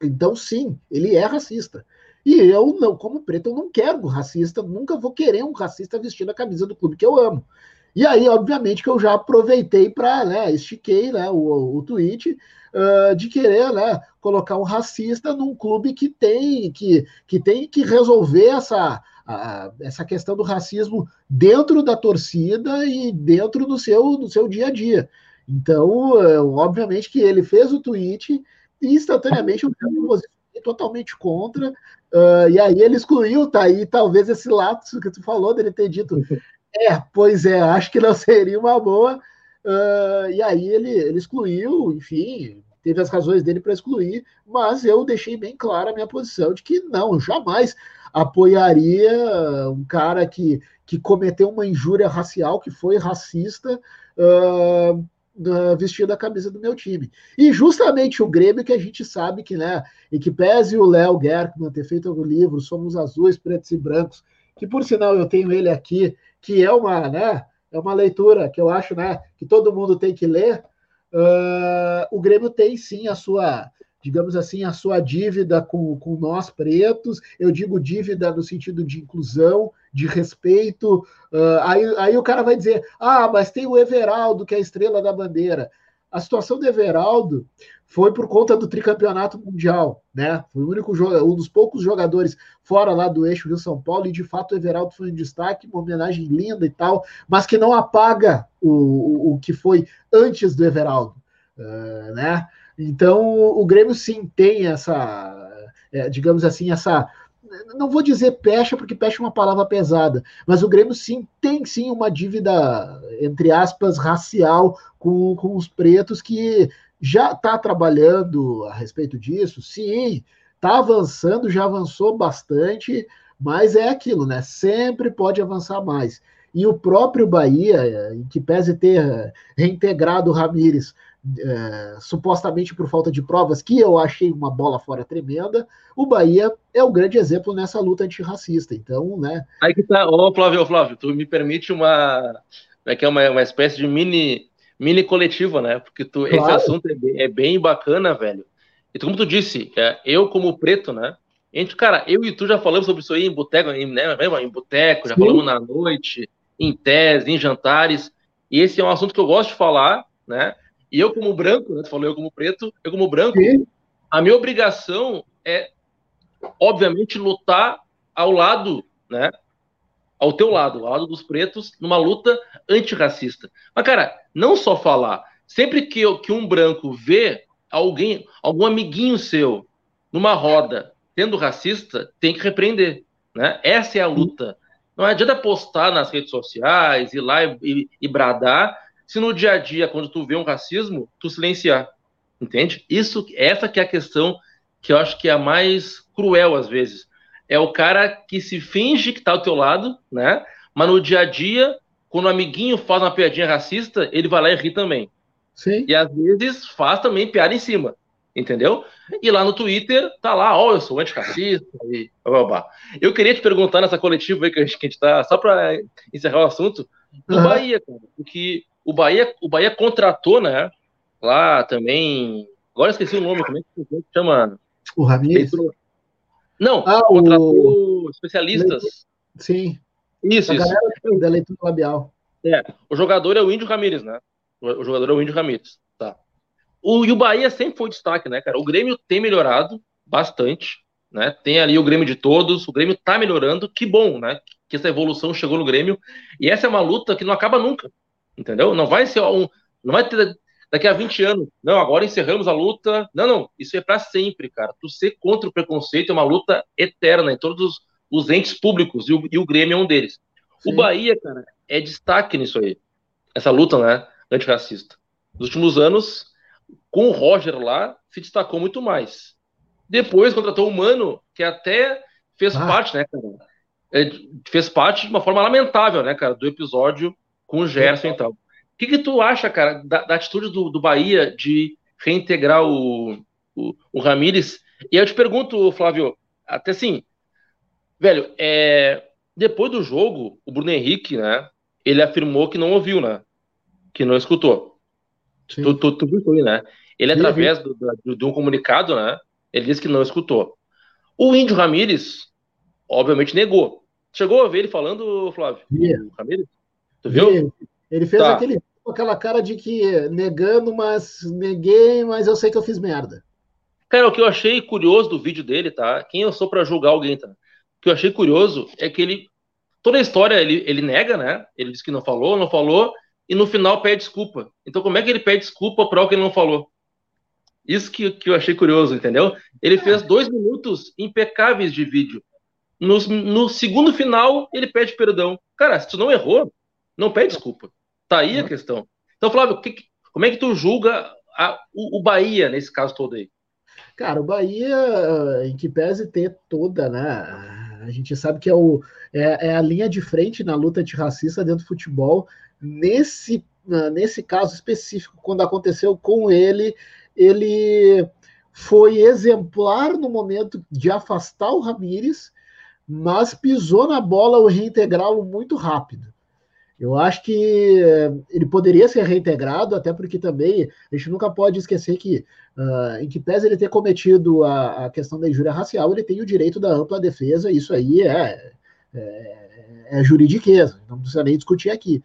Speaker 1: Então, sim, ele é racista. E eu, não, como preto, eu não quero um racista, nunca vou querer um racista vestindo a camisa do clube que eu amo. E aí, obviamente, que eu já aproveitei para, né, estiquei né, o, o tweet uh, de querer né, colocar um racista num clube que tem que, que, tem que resolver essa, a, essa questão do racismo dentro da torcida e dentro do seu, do seu dia a dia. Então, uh, obviamente que ele fez o tweet e instantaneamente eu posicionei totalmente contra, uh, e aí ele excluiu, tá aí talvez esse lapso que tu falou dele ter dito [LAUGHS] é, pois é, acho que não [LAUGHS] seria uma boa. Uh, e aí ele, ele excluiu, enfim, teve as razões dele para excluir, mas eu deixei bem clara a minha posição de que não, jamais apoiaria um cara que, que cometeu uma injúria racial, que foi racista, uh, uh, a camisa do meu time. E justamente o Grêmio que a gente sabe que, né, e que pese o Léo Gerkman ter feito o livro Somos Azuis, Pretos e Brancos, que por sinal eu tenho ele aqui, que é uma, né, é uma leitura que eu acho né, que todo mundo tem que ler, uh, o Grêmio tem sim a sua, digamos assim, a sua dívida com, com nós pretos, eu digo dívida no sentido de inclusão, de respeito. Uh, aí, aí o cara vai dizer: ah, mas tem o Everaldo, que é a estrela da bandeira. A situação do Everaldo foi por conta do tricampeonato mundial, né? Foi o único um dos poucos jogadores fora lá do eixo Rio São Paulo e de fato o Everaldo foi um destaque, uma homenagem linda e tal, mas que não apaga o, o, o que foi antes do Everaldo, uh, né? Então o Grêmio sim tem essa, é, digamos assim, essa não vou dizer pecha, porque pecha é uma palavra pesada, mas o Grêmio sim tem sim uma dívida, entre aspas, racial com, com os pretos que já está trabalhando a respeito disso, sim, está avançando, já avançou bastante, mas é aquilo, né? Sempre pode avançar mais. E o próprio Bahia, em que pese ter reintegrado o Ramires é, supostamente por falta de provas, que eu achei uma bola fora tremenda, o Bahia é o grande exemplo nessa luta antirracista. Então, né?
Speaker 2: Aí que tá, ô Flávio, ô Flávio, tu me permite uma. É que é uma, uma espécie de mini, mini coletiva, né? Porque tu, claro. esse assunto é bem, é bem, bacana, velho. E como tu disse, é, eu como preto, né? Gente, cara, eu e tu já falamos sobre isso aí em boteco, em, né, em boteco, já Sim. falamos na noite, em tese, em jantares. E esse é um assunto que eu gosto de falar, né? E eu, como branco, né, tu falou eu como preto, eu como branco, Sim. a minha obrigação é, obviamente, lutar ao lado, né? Ao teu lado, ao lado dos pretos, numa luta antirracista. Mas, cara, não só falar. Sempre que, que um branco vê alguém, algum amiguinho seu, numa roda, tendo racista, tem que repreender. Né? Essa é a luta. Não adianta postar nas redes sociais, ir lá e, e, e bradar, se no dia a dia, quando tu vê um racismo, tu silenciar. Entende? Isso, essa que é a questão que eu acho que é a mais cruel às vezes. É o cara que se finge que tá ao teu lado, né? Mas no dia a dia, quando o amiguinho faz uma piadinha racista, ele vai lá e ri também. Sim. E às vezes faz também piada em cima. Entendeu? E lá no Twitter tá lá, ó, oh, eu sou antirracista e blá, blá, Eu queria te perguntar nessa coletiva aí que a gente, que a gente tá, só para encerrar o assunto, do uhum. Bahia, cara, porque o Bahia, o Bahia contratou, né? Lá também. Agora esqueci o nome, como é que se chama?
Speaker 1: O Ramires?
Speaker 2: Não, ah, contratou o... especialistas.
Speaker 1: Sim.
Speaker 2: Isso,
Speaker 1: a
Speaker 2: isso.
Speaker 1: Da leitura labial.
Speaker 2: É, o jogador é o Índio Ramírez, né? O jogador é o Índio Ramírez. Tá. O, e o Bahia sempre foi destaque, né, cara? O Grêmio tem melhorado bastante, né? Tem ali o Grêmio de todos, o Grêmio tá melhorando, que bom, né? Que essa evolução chegou no Grêmio. E essa é uma luta que não acaba nunca. Entendeu? Não vai ser um. Não vai ter daqui a 20 anos. Não, agora encerramos a luta. Não, não. Isso é para sempre, cara. Tu ser contra o preconceito é uma luta eterna em todos os, os entes públicos e o, e o Grêmio é um deles. Sim. O Bahia, cara, é destaque nisso aí. Essa luta, né? Antirracista. Nos últimos anos, com o Roger lá, se destacou muito mais. Depois contratou o Mano, que até fez ah. parte, né, cara? É, fez parte de uma forma lamentável, né, cara, do episódio com o Gerson e tal. O que, que tu acha, cara, da, da atitude do, do, Bahia de reintegrar o, o, o Ramires? E eu te pergunto, Flávio, até assim, velho, é, depois do jogo, o Bruno Henrique, né, ele afirmou que não ouviu, né, que não escutou. Tu, tu, tu, viu aí, né? Ele, através do, do, de um comunicado, né, ele disse que não escutou. O Índio Ramires, obviamente, negou. Chegou a ver ele falando, Flávio?
Speaker 1: Yeah.
Speaker 2: Ramires? Tu viu?
Speaker 1: Ele, ele fez tá. aquele, aquela cara de que negando, mas neguei, mas eu sei que eu fiz merda.
Speaker 2: Cara, o que eu achei curioso do vídeo dele, tá? Quem eu sou para julgar alguém, tá? O que eu achei curioso é que ele. Toda a história ele, ele nega, né? Ele diz que não falou, não falou, e no final pede desculpa. Então, como é que ele pede desculpa para o que ele não falou? Isso que, que eu achei curioso, entendeu? Ele fez dois minutos impecáveis de vídeo. No, no segundo final, ele pede perdão. Cara, se tu não errou, não pede desculpa. Tá aí a questão. Então, Flávio, que, como é que tu julga a, o, o, Bahia nesse caso todo aí?
Speaker 1: Cara, o Bahia, em que pese ter toda, né? A gente sabe que é, o, é, é a linha de frente na luta antirracista dentro do futebol. Nesse, nesse caso específico, quando aconteceu com ele, ele foi exemplar no momento de afastar o Ramires, mas pisou na bola o reintegrá-lo muito rápido. Eu acho que eh, ele poderia ser reintegrado, até porque também a gente nunca pode esquecer que, uh, em que pese ele ter cometido a, a, questão da injúria racial, ele tem o direito da ampla defesa, isso aí é, é, é juridiqueza, não precisa nem discutir aqui.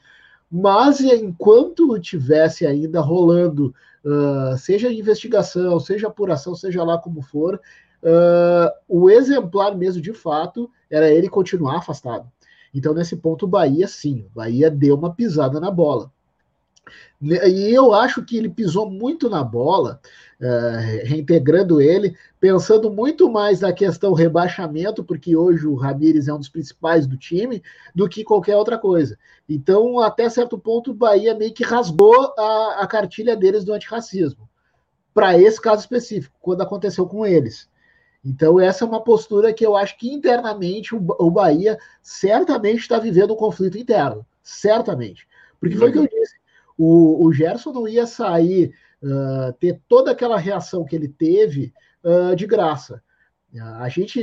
Speaker 1: Mas enquanto tivesse ainda rolando, uh, seja investigação, seja apuração, seja lá como for, uh, o exemplar mesmo de fato era ele continuar afastado. Então, nesse ponto, o Bahia, sim, o Bahia deu uma pisada na bola. E eu acho que ele pisou muito na bola uh, reintegrando ele, pensando muito mais na questão rebaixamento, porque hoje o Ramires é um dos principais do time, do que qualquer outra coisa. Então, até certo ponto, o Bahia meio que rasgou a, a cartilha deles do antirracismo, para esse caso específico, quando aconteceu com eles. Então, essa é uma postura que eu acho que internamente o, Bahia certamente está vivendo um conflito interno. Certamente. Porque foi o que eu disse. O, o Gerson não ia sair, uh, ter toda aquela reação que ele teve uh, de graça. A gente,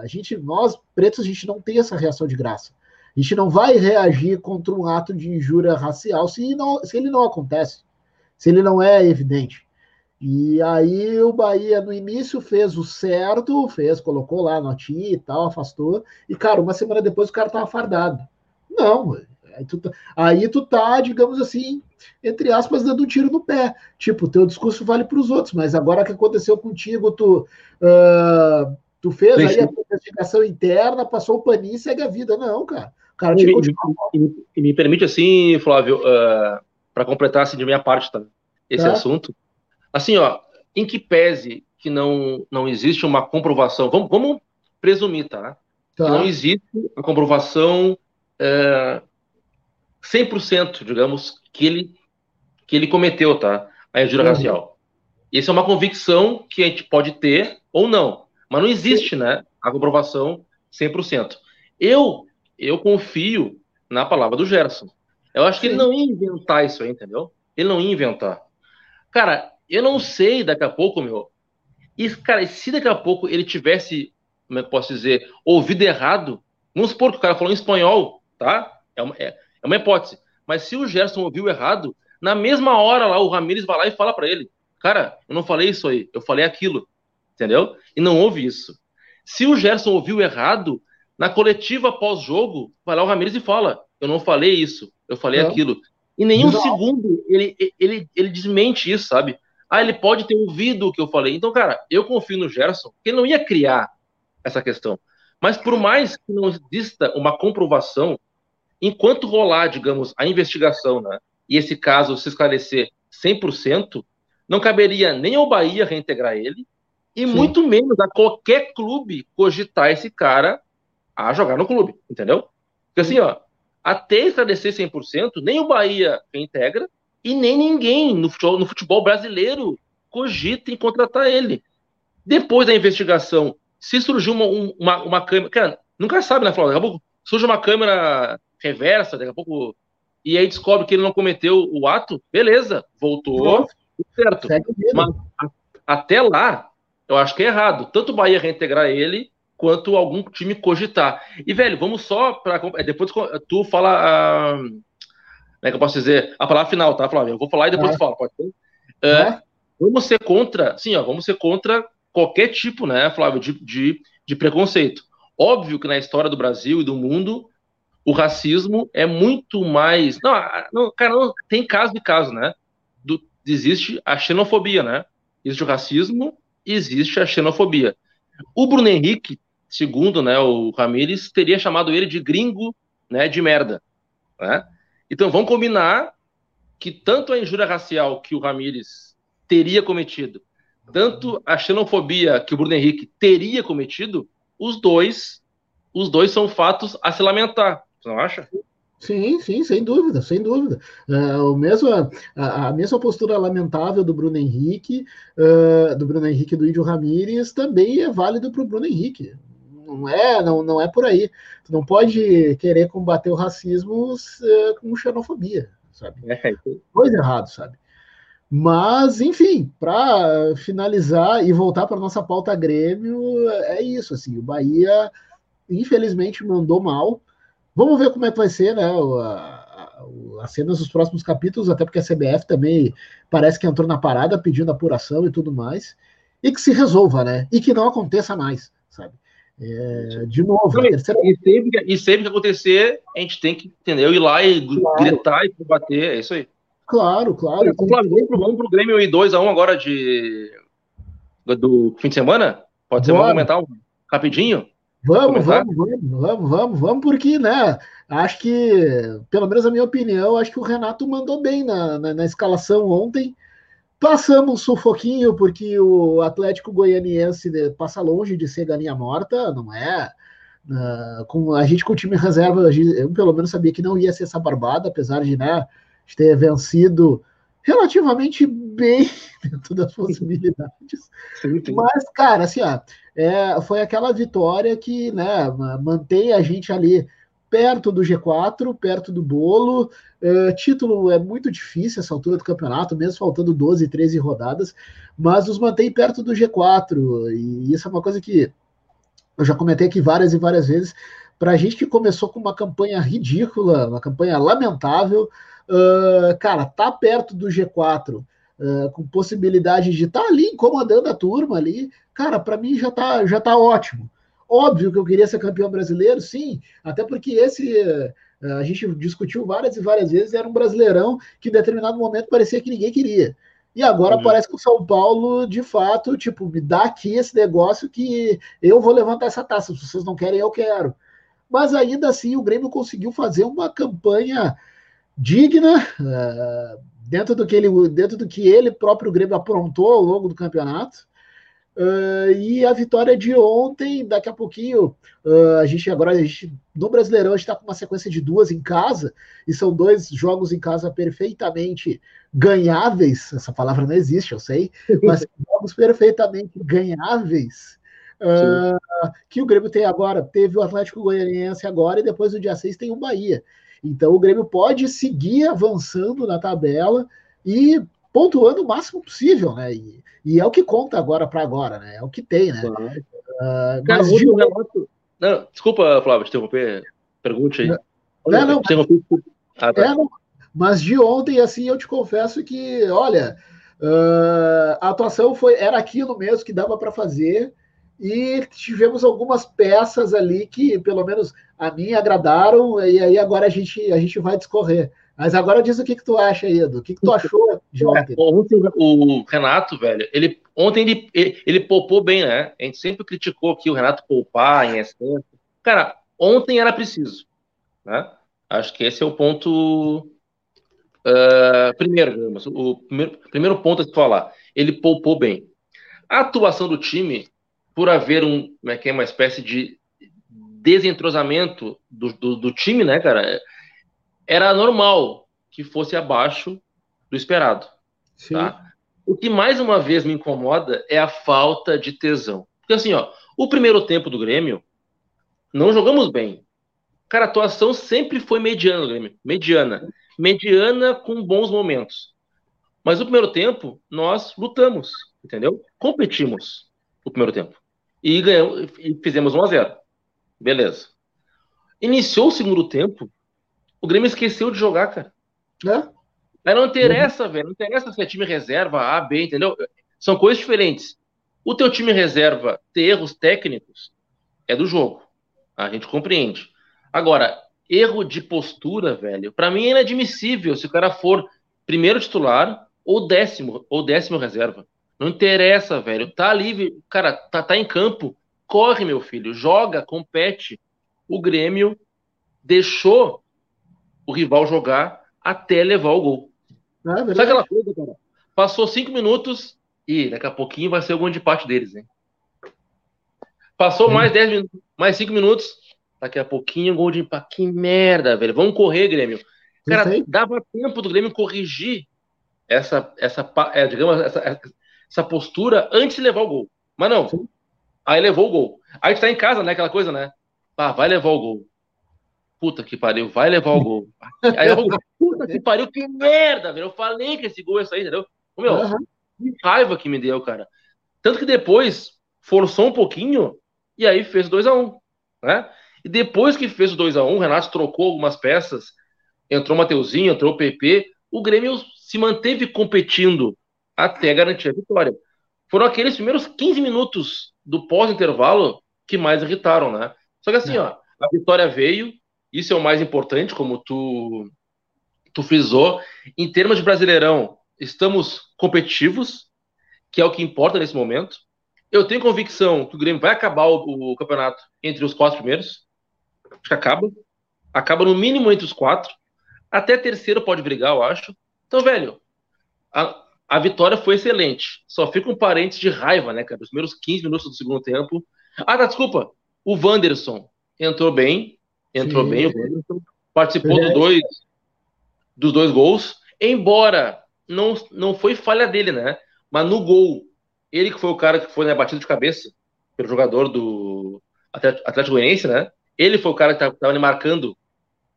Speaker 1: a gente, nós pretos, a gente não tem essa reação de graça. A gente não vai reagir contra um ato de injúria racial se, não, se ele não acontece, se ele não é evidente. E aí o Bahia no início fez o certo, fez, colocou lá notinha e tal, afastou. E, cara, uma semana depois o cara tava fardado. Não, aí tu, tá, aí tu tá, digamos assim, entre aspas, dando um tiro no pé. Tipo, teu discurso vale para os outros, mas agora que aconteceu contigo, tu, uh, tu fez aí a investigação interna, passou o paninho e segue a vida. Não, cara. O cara
Speaker 2: e, me, me permite assim, Flávio, uh, ah, para completar assim, de minha parte tá, esse tá. assunto Assim, ó, em que pese que não, não existe uma comprovação, vamos, vamos presumir, tá? tá? não existe a comprovação é, 100%, digamos, que ele, que ele cometeu, tá? A injúria uhum. racial. Isso é uma convicção que a gente pode ter ou não, mas não existe, né, a comprovação 100%. Eu, eu confio na palavra do Gerson. Eu acho que ele não ia inventar isso aí, entendeu? Ele não ia inventar. Cara, eu não sei daqui a pouco, meu. E, cara, se daqui a pouco ele tivesse, como é que posso dizer, ouvido errado, vamos supor que o cara falou em espanhol, tá? É uma, é, é uma hipótese. Mas se o Gerson ouviu errado, na mesma hora lá, o Ramires vai lá e fala para ele: Cara, eu não falei isso aí, eu falei aquilo. Entendeu? E não houve isso. Se o Gerson ouviu errado, na coletiva pós-jogo, vai lá o Ramires e fala: Eu não falei isso, eu falei não. aquilo. Em nenhum não. segundo ele, ele, ele desmente isso, sabe? Ah, ele pode ter ouvido o que eu falei. Então, cara, eu confio no Gerson, que ele não ia criar essa questão. Mas por mais que não exista uma comprovação, enquanto rolar, digamos, a investigação, né, e esse caso se esclarecer 100%, não caberia nem ao Bahia reintegrar ele, e Sim. muito menos a qualquer clube cogitar esse cara a jogar no clube, entendeu? Porque assim, ó, até esclarecer 100%, nem o Bahia reintegra, e nem ninguém no futebol, no futebol brasileiro cogita em contratar ele. Depois da investigação, se surgiu uma, uma, uma câmera. Cara, nunca sabe, né, Flávio? Daqui a pouco surge uma câmera reversa, daqui a pouco. E aí descobre que ele não cometeu o ato, beleza, voltou, certo. Mas até lá, eu acho que é errado. Tanto o Bahia reintegrar ele, quanto algum time cogitar. E, velho, vamos só para. Depois tu fala. Uh, como é que eu posso dizer? A palavra final, tá, Flávio? Eu vou falar e depois é. tu fala, pode ser? É, é. Vamos ser contra, sim, ó, vamos ser contra qualquer tipo, né, Flávio, de, de, de preconceito. Óbvio que na história do Brasil e do mundo, o racismo é muito mais. Não, não cara, não, tem caso de caso, né? Do, existe a xenofobia, né? Existe o racismo existe a xenofobia. O Bruno Henrique, segundo né, o Ramires, teria chamado ele de gringo né, de merda. Né? Então vamos combinar que tanto a injúria racial que o Ramires teria cometido, tanto a xenofobia que o Bruno Henrique teria cometido, os dois, os dois são fatos a se lamentar. Você não acha?
Speaker 1: Sim, sim, sem dúvida, sem dúvida. Uh, o mesmo, a, a, mesma postura lamentável do Bruno Henrique, uh, do Bruno Henrique e do Índio Ramírez também é válido para o Bruno Henrique não é, não, não é por aí. Tu não pode querer combater o racismo uh, com xenofobia, sabe? É. Coisa errada, sabe? Mas, enfim, para finalizar e voltar para nossa pauta Grêmio, é isso, assim, o Bahia infelizmente mandou mal. Vamos ver como é que vai ser, né? as cenas dos próximos capítulos, até porque a CBF também parece que entrou na parada pedindo apuração e tudo mais, e que se resolva, né? E que não aconteça mais, sabe? É, de novo,
Speaker 2: e, terceira... e, sempre, que, e sempre que acontecer, a gente tem que entendeu, ir lá e claro. gritar e combater, é isso aí.
Speaker 1: Claro, claro.
Speaker 2: Vamos pro, vamos pro Grêmio e 2x1 agora de do fim de semana? Pode ser, vamos comentar um, rapidinho?
Speaker 1: Vamos, vamos, vamos, vamos, vamos, vamos, porque, né? Acho que, pelo menos a minha opinião, acho que o Renato mandou bem na, na, na escalação ontem Passamos sufoquinho, porque o Atlético Goianiense passa longe de ser galinha morta, não é? Uh, com a gente com o time reserva, eu pelo menos sabia que não ia ser essa barbada, apesar de, né, de ter vencido relativamente bem [LAUGHS] dentro das possibilidades. Sim, sim. Mas, cara, assim, ó, é, foi aquela vitória que né, mantém a gente ali perto do G4, perto do bolo. É, título é muito difícil essa altura do campeonato, mesmo faltando 12, 13 rodadas, mas nos mantém perto do G4. E isso é uma coisa que eu já comentei aqui várias e várias vezes. Para a gente que começou com uma campanha ridícula, uma campanha lamentável, uh, cara, tá perto do G4, uh, com possibilidade de estar tá ali incomodando a turma ali, cara, para mim já tá, já tá ótimo. Óbvio que eu queria ser campeão brasileiro, sim, até porque esse uh, a gente discutiu várias e várias vezes, era um brasileirão que em determinado momento parecia que ninguém queria. E agora uhum. parece que o São Paulo, de fato, tipo, me dá aqui esse negócio que eu vou levantar essa taça. Se vocês não querem, eu quero. Mas ainda assim, o Grêmio conseguiu fazer uma campanha digna, uh, dentro, do que ele, dentro do que ele próprio Grêmio aprontou ao longo do campeonato. Uh, e a vitória de ontem, daqui a pouquinho, uh, a gente agora, a gente, no Brasileirão, a gente está com uma sequência de duas em casa, e são dois jogos em casa perfeitamente ganháveis. Essa palavra não existe, eu sei, [LAUGHS] mas jogos perfeitamente ganháveis. Uh, que o Grêmio tem agora, teve o Atlético Goianiense agora, e depois no dia 6 tem o Bahia. Então o Grêmio pode seguir avançando na tabela e pontuando o máximo possível, né? E, e é o que conta agora para agora, né? É o que tem, né? Uh,
Speaker 2: Cara, de... relato... não, desculpa, Flávio, te interromper. Pergunte aí. Não,
Speaker 1: não, não, ah, tá. é, não, mas de ontem, assim, eu te confesso que, olha, uh, a atuação foi era aquilo mesmo que dava para fazer e tivemos algumas peças ali que, pelo menos a mim, agradaram, e aí agora a gente, a gente vai discorrer. Mas agora diz o que, que tu acha, Edu. O que, que tu achou de ontem?
Speaker 2: ontem o Renato, velho, ele, ontem ele, ele, ele, poupou bem, né? A gente sempre criticou aqui o Renato poupar em excesso. Cara, ontem era preciso. Né? Acho que esse é o ponto. Uh, primeiro, o primeiro, primeiro ponto a se falar. Ele poupou bem. A atuação do time por haver um, como é que é, uma espécie de desentrosamento do, do, do, time, né, cara, era normal que fosse abaixo do esperado. Tá? O que mais uma vez me incomoda é a falta de tesão. Porque assim, ó, o primeiro tempo do Grêmio, não jogamos bem. Cara, a atuação sempre foi mediana, Grêmio. Mediana. Mediana com bons momentos. Mas no primeiro tempo, nós lutamos, entendeu? Competimos no primeiro tempo e, ganhamos, e fizemos 1 a 0 Beleza. Iniciou o segundo tempo, o Grêmio esqueceu de jogar, cara. É? Mas não interessa, uhum. velho. Não interessa se é time reserva, A, B, entendeu? São coisas diferentes. O teu time reserva ter erros técnicos é do jogo. A gente compreende. Agora, erro de postura, velho, para mim é inadmissível se o cara for primeiro titular ou décimo, ou décimo reserva. Não interessa, velho. Tá ali, cara, tá, tá em campo. Corre, meu filho. Joga, compete. O Grêmio deixou o rival jogar até levar o gol. É Sabe aquela coisa, cara? Passou cinco minutos e daqui a pouquinho vai ser o gol de parte deles, hein? Passou mais dez minutos, mais cinco minutos, daqui a pouquinho gol de empate. Que merda, velho. Vamos correr, Grêmio. Cara, dava tempo do Grêmio corrigir essa, essa, é, digamos, essa, essa postura antes de levar o gol. Mas não. Sim. Aí levou o gol. Aí a gente tá em casa, né? Aquela coisa, né? Ah, vai levar o gol. Puta que pariu, vai levar o gol. [LAUGHS] Aí eu puta que pariu, que merda, velho. Eu falei que esse gol ia sair, entendeu? Meu, uhum. que raiva que me deu, cara. Tanto que depois forçou um pouquinho e aí fez 2 a 1 um, né? E depois que fez o 2 a 1 um, o Renato trocou algumas peças, entrou o Mateuzinho, entrou o PP, o Grêmio se manteve competindo até garantir a vitória. Foram aqueles primeiros 15 minutos do pós-intervalo que mais irritaram, né? Só que assim, é. ó, a vitória veio, isso é o mais importante, como tu, tu frisou. Em termos de Brasileirão, estamos competitivos, que é o que importa nesse momento. Eu tenho convicção que o Grêmio vai acabar o, o campeonato entre os quatro primeiros. Acho que acaba. Acaba no mínimo entre os quatro. Até terceiro pode brigar, eu acho. Então, velho, a, a vitória foi excelente. Só fica um parente de raiva, né, cara? Os primeiros 15 minutos do segundo tempo. Ah, tá, desculpa. O Wanderson entrou bem. Entrou bem o Wanderson. Participou é. do dois, dos dois gols. Embora não, não foi falha dele, né? Mas no gol, ele que foi o cara que foi né, batido de cabeça pelo jogador do Atlético Goianiense, né? Ele foi o cara que estava marcando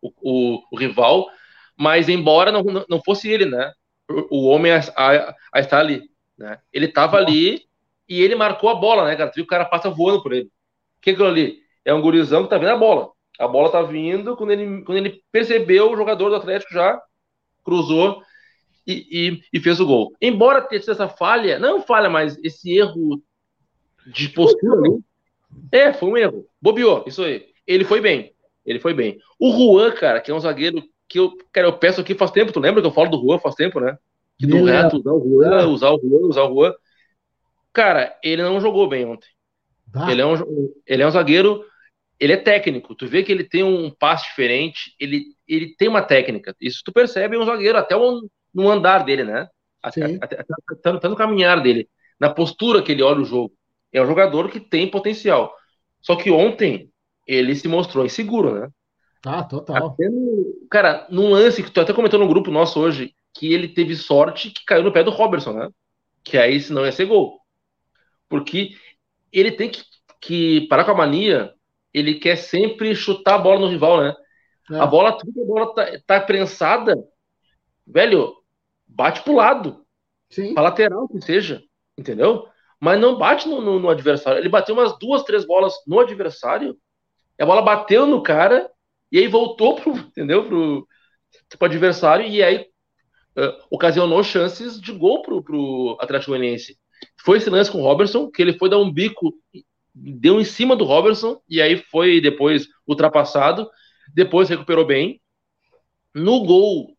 Speaker 2: o, o, o, rival, mas embora não, não fosse ele, né? O, o homem a, a, a, estar ali, né? Ele estava ali e ele marcou a bola, né, cara? Tu viu o cara passa voando por ele. O que é aquilo ali? É um gurizão que tá vendo a bola. A bola tá vindo, quando ele, quando ele percebeu, o jogador do Atlético já cruzou e, e, e fez o gol. Embora tenha sido essa falha, não falha, mas esse erro de postura ali, é, foi um erro. Bobeou, isso aí. Ele foi bem. Ele foi bem. O Juan, cara, que é um zagueiro que eu, cara, eu peço aqui faz tempo, tu lembra que eu falo do Juan faz tempo, né? Que do reto, usar o Juan, usar o Juan, usar o Juan. Cara, ele não jogou bem ontem. Tá. Ele, é um, ele é um zagueiro, ele é técnico. Tu vê que ele tem um passe diferente, ele, ele tem uma técnica. Isso tu percebe um zagueiro, até um, no andar dele, né? Até, até, até, até no caminhar dele, na postura que ele olha o jogo. É um jogador que tem potencial. Só que ontem ele se mostrou inseguro, né?
Speaker 1: Ah, total.
Speaker 2: No, cara, num lance que tu até comentou no grupo nosso hoje, que ele teve sorte que caiu no pé do Robertson, né? Que aí senão ia ser gol. Porque ele tem que, que parar com a mania, ele quer sempre chutar a bola no rival, né? É. A bola, a bola tá, tá prensada, velho, bate pro lado. Sim. Pra lateral que seja, entendeu? mas não bate no, no, no, adversário. Ele bateu umas duas, três bolas no adversário, a bola bateu no cara, e aí voltou pro, [LAUGHS] entendeu? Pro, pro adversário, e aí uh, ocasionou chances de gol pro, pro Atlético Goianiense. Foi esse lance com o Robertson, que ele foi dar um bico, deu em cima do Robertson, e aí foi depois ultrapassado, depois recuperou bem. No gol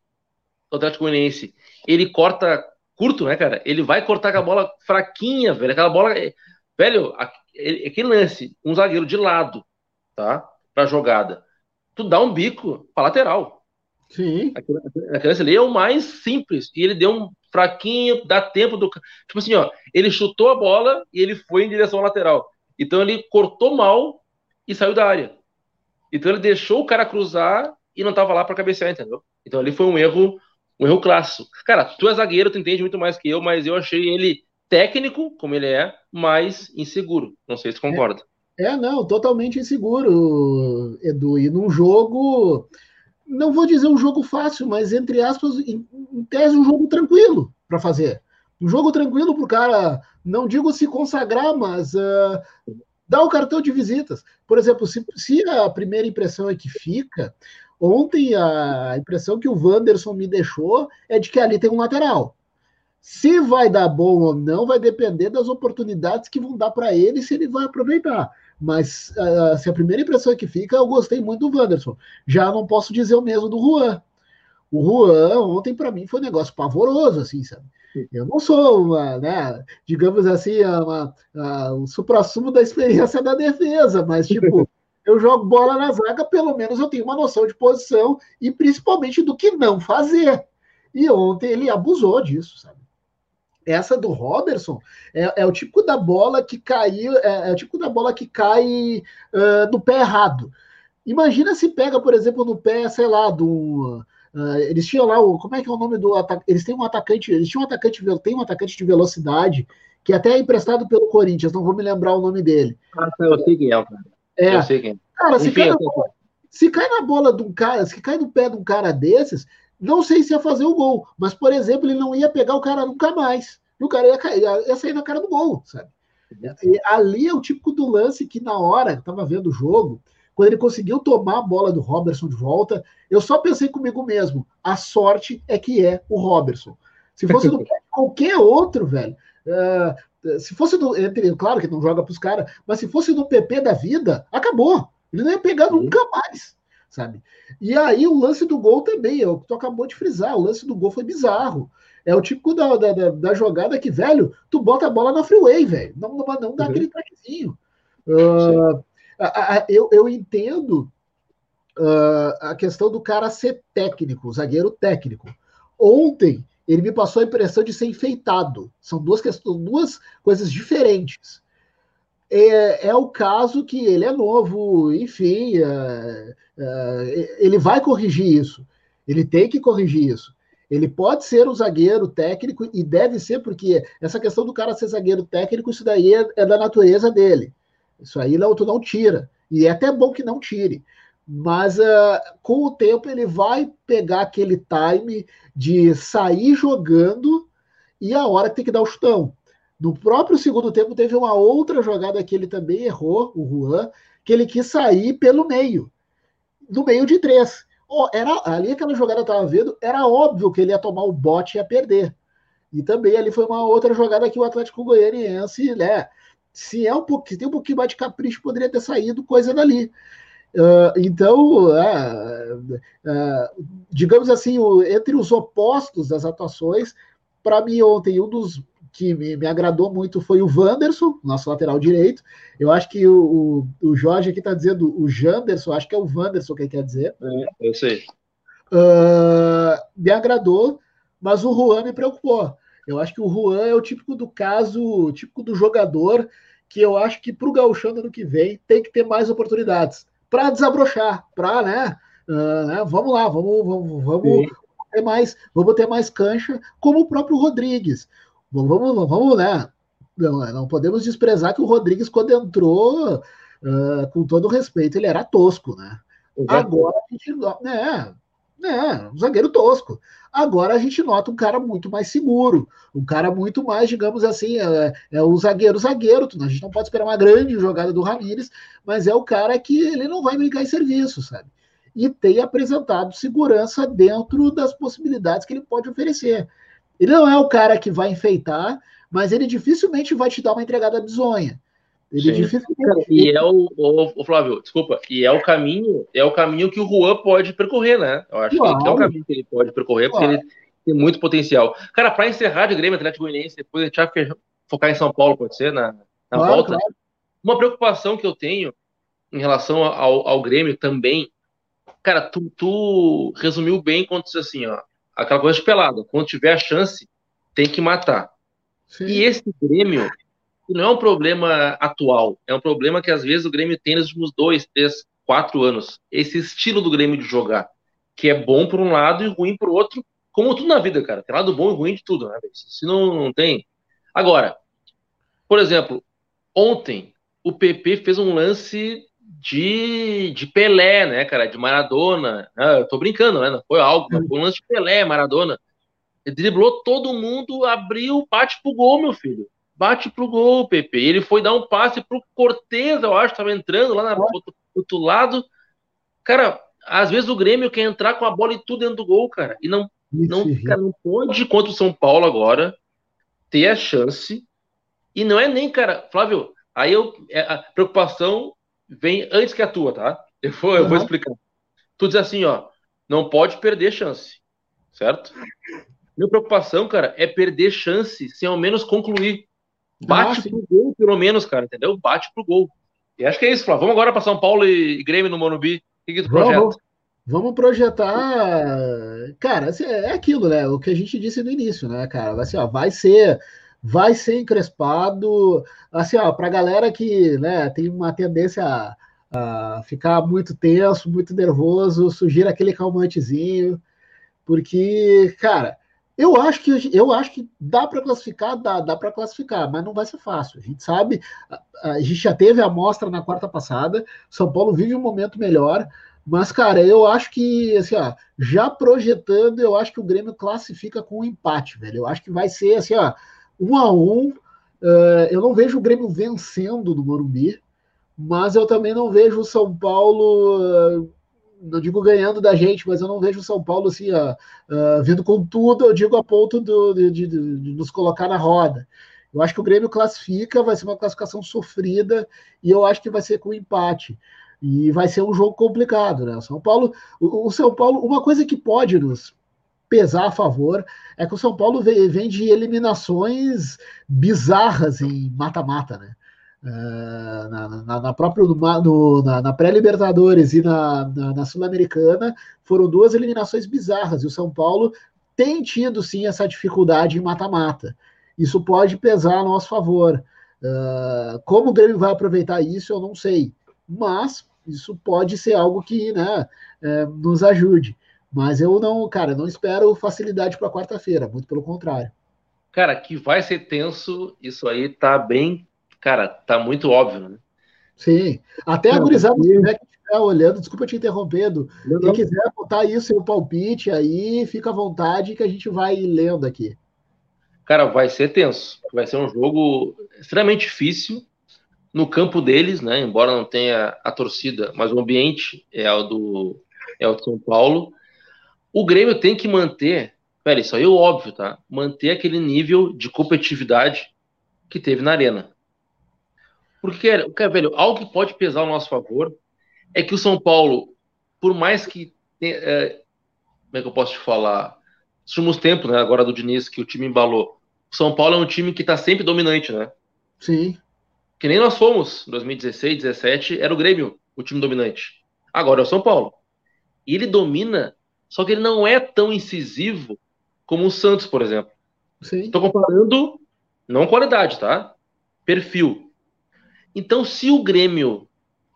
Speaker 2: do Atlético Goianiense, ele corta curto, né, cara? Ele vai cortar com a bola fraquinha, velho. Aquela bola. Velho, aquele lance, um zagueiro de lado, tá? Pra jogada. Tu dá um bico pra lateral.
Speaker 1: Sim.
Speaker 2: Aquele, lance ali é o mais simples. E ele deu um fraquinho, dá tempo do. Tipo assim, ó. Ele chutou a bola e ele foi em direção ao lateral. Então ele cortou mal e saiu da área. Então ele deixou o cara cruzar e não tava lá para cabecear, entendeu? Então ali foi um erro um erro clássico. Cara, tu é zagueiro, tu entende muito mais que eu, mas eu achei ele técnico, como ele é, mas inseguro. Não sei se concorda.
Speaker 1: É, é, não, totalmente inseguro, Edu. E num jogo, não vou dizer um jogo fácil, mas entre aspas, em, em tese, um jogo tranquilo para fazer. Um jogo tranquilo para o cara, não digo se consagrar, mas uh, dar o cartão de visitas. Por exemplo, se, se a primeira impressão é que fica, Ontem a impressão que o Wanderson me deixou é de que ali tem um lateral. Se vai dar bom ou não, vai depender das oportunidades que vão dar para ele se ele vai aproveitar. Mas uh, se a primeira impressão que fica, eu gostei muito do Wanderson. Já não posso dizer o mesmo do Juan. O Juan, ontem, para mim, foi um negócio pavoroso, assim, sabe? Eu não sou uma, né, digamos assim, uma, uma, um supra-sumo da experiência da defesa, mas, tipo, [LAUGHS] eu jogo bola na zaga, pelo menos eu tenho uma noção de posição e principalmente do que não fazer. E ontem ele abusou disso, sabe? Essa do Robertson é, é o tipo da bola que caiu, é, é, o tipo da bola que cai uh, no pé errado. Imagina se pega, por exemplo, no pé, sei lá, do. Uh, eles tinham lá o. Como é que é o nome do atacante? Eles têm um atacante. Eles tinham um atacante, tem um atacante de velocidade, que até é emprestado pelo Corinthians, não vou me lembrar o nome dele.
Speaker 2: Ah, eu sei quem é, cara.
Speaker 1: É. Eu sei quem. Cara, se, Enfim, cai bola, se cai na bola de um cara, se cai no pé de um cara desses, não sei se ia fazer o gol, mas, por exemplo, ele não ia pegar o cara nunca mais. E o cara ia, cair, ia sair na cara do gol, sabe? E ali é o típico do lance que, na hora que tava vendo o jogo, quando ele conseguiu tomar a bola do Robertson de volta, eu só pensei comigo mesmo: a sorte é que é o Robertson. Se fosse do [LAUGHS] qualquer outro, velho, uh, se fosse do, entre, claro que não joga para os caras, mas se fosse no PP da vida, acabou. Ele não ia pegar nunca mais, sabe? E aí o lance do gol também, é o que tu acabou de frisar, o lance do gol foi bizarro. É o tipo da, da, da jogada que, velho, tu bota a bola na freeway, velho. Não, não, não dá uhum. aquele traquezinho. Uh, eu, eu entendo uh, a questão do cara ser técnico, zagueiro técnico. Ontem, ele me passou a impressão de ser enfeitado. São duas questões, duas coisas diferentes. É, é o caso que ele é novo, enfim, é, é, ele vai corrigir isso. Ele tem que corrigir isso. Ele pode ser um zagueiro técnico e deve ser, porque essa questão do cara ser zagueiro técnico, isso daí é, é da natureza dele. Isso aí tu não tira. E é até bom que não tire. Mas uh, com o tempo ele vai pegar aquele time de sair jogando e a hora que tem que dar o chutão. No próprio segundo tempo teve uma outra jogada que ele também errou, o Juan, que ele quis sair pelo meio, no meio de três era, ali aquela jogada estava vendo, era óbvio que ele ia tomar o bote e ia perder. E também ali foi uma outra jogada que o Atlético Goianiense, né? Se é um pouquinho, tem um pouquinho mais de capricho, poderia ter saído coisa dali. Uh, então, uh, uh, digamos assim, o, entre os opostos das atuações, para mim ontem um dos que me, me, agradou muito foi o Wanderson, nosso lateral direito. Eu acho que o, o, o Jorge aqui está dizendo o Janderson, acho que é o Wanderson que ele quer dizer.
Speaker 2: É, eu sei.
Speaker 1: Me agradou, mas o Juan me preocupou. Eu acho que o Juan é o típico do caso, típico do jogador que eu acho que para o Gauchão ano que vem tem que ter mais oportunidades para desabrochar, para, né, uh, né, Vamos lá, vamos, vamos, vamos ter mais, vamos ter mais cancha, como o próprio Rodrigues. Vamos, vamos, né? Não, não podemos desprezar que o Rodrigues, quando entrou, uh, com todo respeito, ele era tosco, né? Agora a gente. Né, né, um zagueiro tosco. Agora a gente nota um cara muito mais seguro, um cara muito mais, digamos assim, é, é o zagueiro zagueiro. A gente não pode esperar uma grande jogada do Ramires, mas é o cara que ele não vai brincar em serviço, sabe? E tem apresentado segurança dentro das possibilidades que ele pode oferecer. Ele não é o cara que vai enfeitar, mas ele dificilmente vai te dar uma entregada bizonha. Ele
Speaker 2: dificilmente... E é o, o, o, Flávio, desculpa, e é o caminho, é o caminho que o Juan pode percorrer, né? Eu acho claro. que é o caminho que ele pode percorrer, porque claro. ele tem muito potencial. Cara, para encerrar de Grêmio Atlético Goianiense, depois a gente vai focar em São Paulo, pode ser, na, na claro, volta. Uma preocupação que eu tenho em relação ao, ao Grêmio também, cara, tu, tu resumiu bem quando disse assim, ó, aquela coisa de pelada. Quando tiver a chance, tem que matar. Sim. E esse Grêmio não é um problema atual, é um problema que às vezes o Grêmio tem nos últimos dois, três, quatro anos. Esse estilo do Grêmio de jogar, que é bom por um lado e ruim por outro, como tudo na vida, cara. Tem lado bom e ruim de tudo, né? Se não, não tem. Agora, por exemplo, ontem o PP fez um lance de, de Pelé, né, cara? De Maradona. Ah, eu tô brincando, né? Não foi algo, foi um lance de Pelé, Maradona. Ele driblou todo mundo, abriu, bate pro gol, meu filho. Bate pro gol, Pepe. Ele foi dar um passe pro Cortez, eu acho, tava entrando lá no outro, outro lado. Cara, às vezes o Grêmio quer entrar com a bola e tudo dentro do gol, cara. E não, não, cara, não pode, contra o São Paulo agora, ter a chance. E não é nem, cara, Flávio, aí eu, é, a preocupação vem antes que a tua, tá? Eu vou, eu vou explicar. Tu diz assim, ó, não pode perder chance, certo? Minha preocupação, cara, é perder chance sem ao menos concluir. Bate ah, pro gol, pelo menos, cara, entendeu? Bate pro gol. E acho que é isso, Flávio. Vamos agora para São Paulo e Grêmio no Monubi. O que, tu projeta?
Speaker 1: Vamos, vamos projetar. Cara, assim, é aquilo, né? O que a gente disse no início, né, cara? Assim, ó, vai ser vai ser encrespado. Assim, ó, para a galera que né, tem uma tendência a, a, ficar muito tenso, muito nervoso, sugiro aquele calmantezinho, porque, cara, eu acho que eu acho que dá para classificar, dá, dá para classificar, mas não vai ser fácil. A gente sabe, a, a gente já teve a amostra na quarta passada. São Paulo vive um momento melhor. Mas, cara, eu acho que, assim, ó, já projetando, eu acho que o Grêmio classifica com um empate, velho. Eu acho que vai ser, assim, ó, um a um. Uh, eu não vejo o Grêmio vencendo do Morumbi, mas eu também não vejo o São Paulo, uh, não digo ganhando da gente, mas eu não vejo o São Paulo assim, uh, vindo com tudo, eu digo a ponto do, de, de, de, nos colocar na roda. Eu acho que o Grêmio classifica, vai ser uma classificação sofrida, e eu acho que vai ser com empate. E vai ser um jogo complicado, né? O São Paulo, o, o São Paulo, uma coisa que pode nos pesar a favor é que o São Paulo vem de eliminações bizarras em mata-mata, né? Uh, na, na, na, própria no, na, na pré-Libertadores e na, na, na Sul-Americana foram duas eliminações bizarras e o São Paulo tem tido sim essa dificuldade em mata-mata. Isso pode pesar a nosso favor. Uh, como o Grêmio vai aproveitar isso, eu não sei. Mas isso pode ser algo que né, é, nos ajude. Mas eu não, cara, não espero facilidade para quarta-feira, muito pelo contrário.
Speaker 2: Cara, que vai ser tenso, isso aí tá bem, cara, tá muito óbvio, né?
Speaker 1: Sim. Até a gurizada que estiver olhando, desculpa te interrompendo, não, quem quiser botar aí o seu palpite aí, fica à vontade que a gente vai lendo aqui.
Speaker 2: Cara, vai ser tenso. Vai ser um jogo extremamente difícil no campo deles, né? Embora não tenha a torcida, mas o ambiente é o do é o de São Paulo. O Grêmio tem que manter, velho, isso aí é óbvio, tá? Manter aquele nível de competitividade que teve na arena. Porque, velho, algo que pode pesar ao nosso favor é que o São Paulo, por mais que. É, como é que eu posso te falar? Nos últimos tempos, né? Agora do Diniz, que o time embalou. O São Paulo é um time que está sempre dominante, né?
Speaker 1: Sim.
Speaker 2: Que nem nós fomos em 2016, 2017, era o Grêmio o time dominante. Agora é o São Paulo. E ele domina, só que ele não é tão incisivo como o Santos, por exemplo. Estou comparando, não qualidade, tá? Perfil. Então, se o Grêmio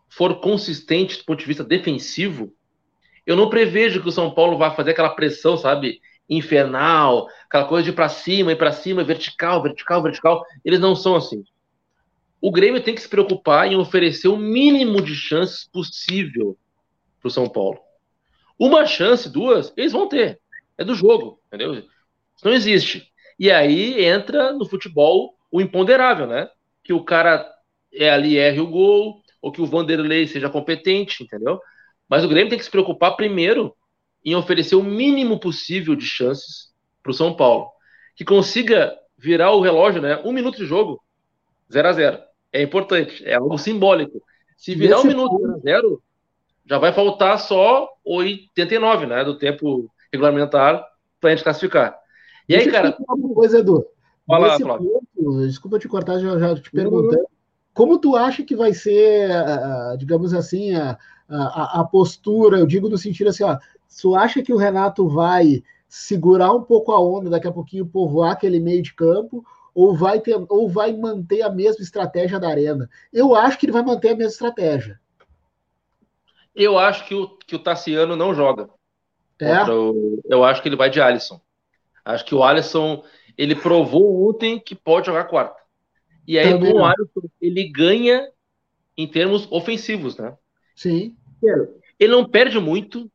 Speaker 2: for consistente do ponto de vista defensivo, eu não prevejo que o São Paulo vá fazer aquela pressão, sabe? Infernal, aquela coisa de para cima e para cima, vertical, vertical, vertical. Eles não são assim. O Grêmio tem que se preocupar em oferecer o mínimo de chances possível para o São Paulo. Uma chance, duas, eles vão ter. É do jogo, entendeu? Isso não existe. E aí entra no futebol o imponderável, né? Que o cara é ali erre o gol, ou que o Vanderlei seja competente, entendeu? Mas o Grêmio tem que se preocupar primeiro em oferecer o mínimo possível de chances para o São Paulo, que consiga virar o relógio, né? Um minuto de jogo, 0 a 0 É importante, é algo simbólico. Se virar um minuto 0 a 0 já vai faltar só 89, né? Do tempo regulamentar para a gente classificar.
Speaker 1: E Deixa aí, cara. Uma coisa, Edu. Fala, ponto, desculpa te cortar, já, já te perguntando. Como tu acha que vai ser, digamos assim, a, a, a, postura? Eu digo no sentido assim, ó, tu acha que o Renato vai segurar um pouco a onda, daqui a pouquinho povoar aquele meio de campo, ou vai, ter, ou vai manter a mesma estratégia da arena? Eu acho que ele vai manter a mesma estratégia.
Speaker 2: Eu acho que o, que o Tassiano não joga. É? O, eu acho que ele vai de Alisson. Acho que o Alisson, ele provou ontem que pode jogar quarta. E aí, Também com o Alisson, ele ganha em termos ofensivos, né?
Speaker 1: Sim.
Speaker 2: Ele não perde muito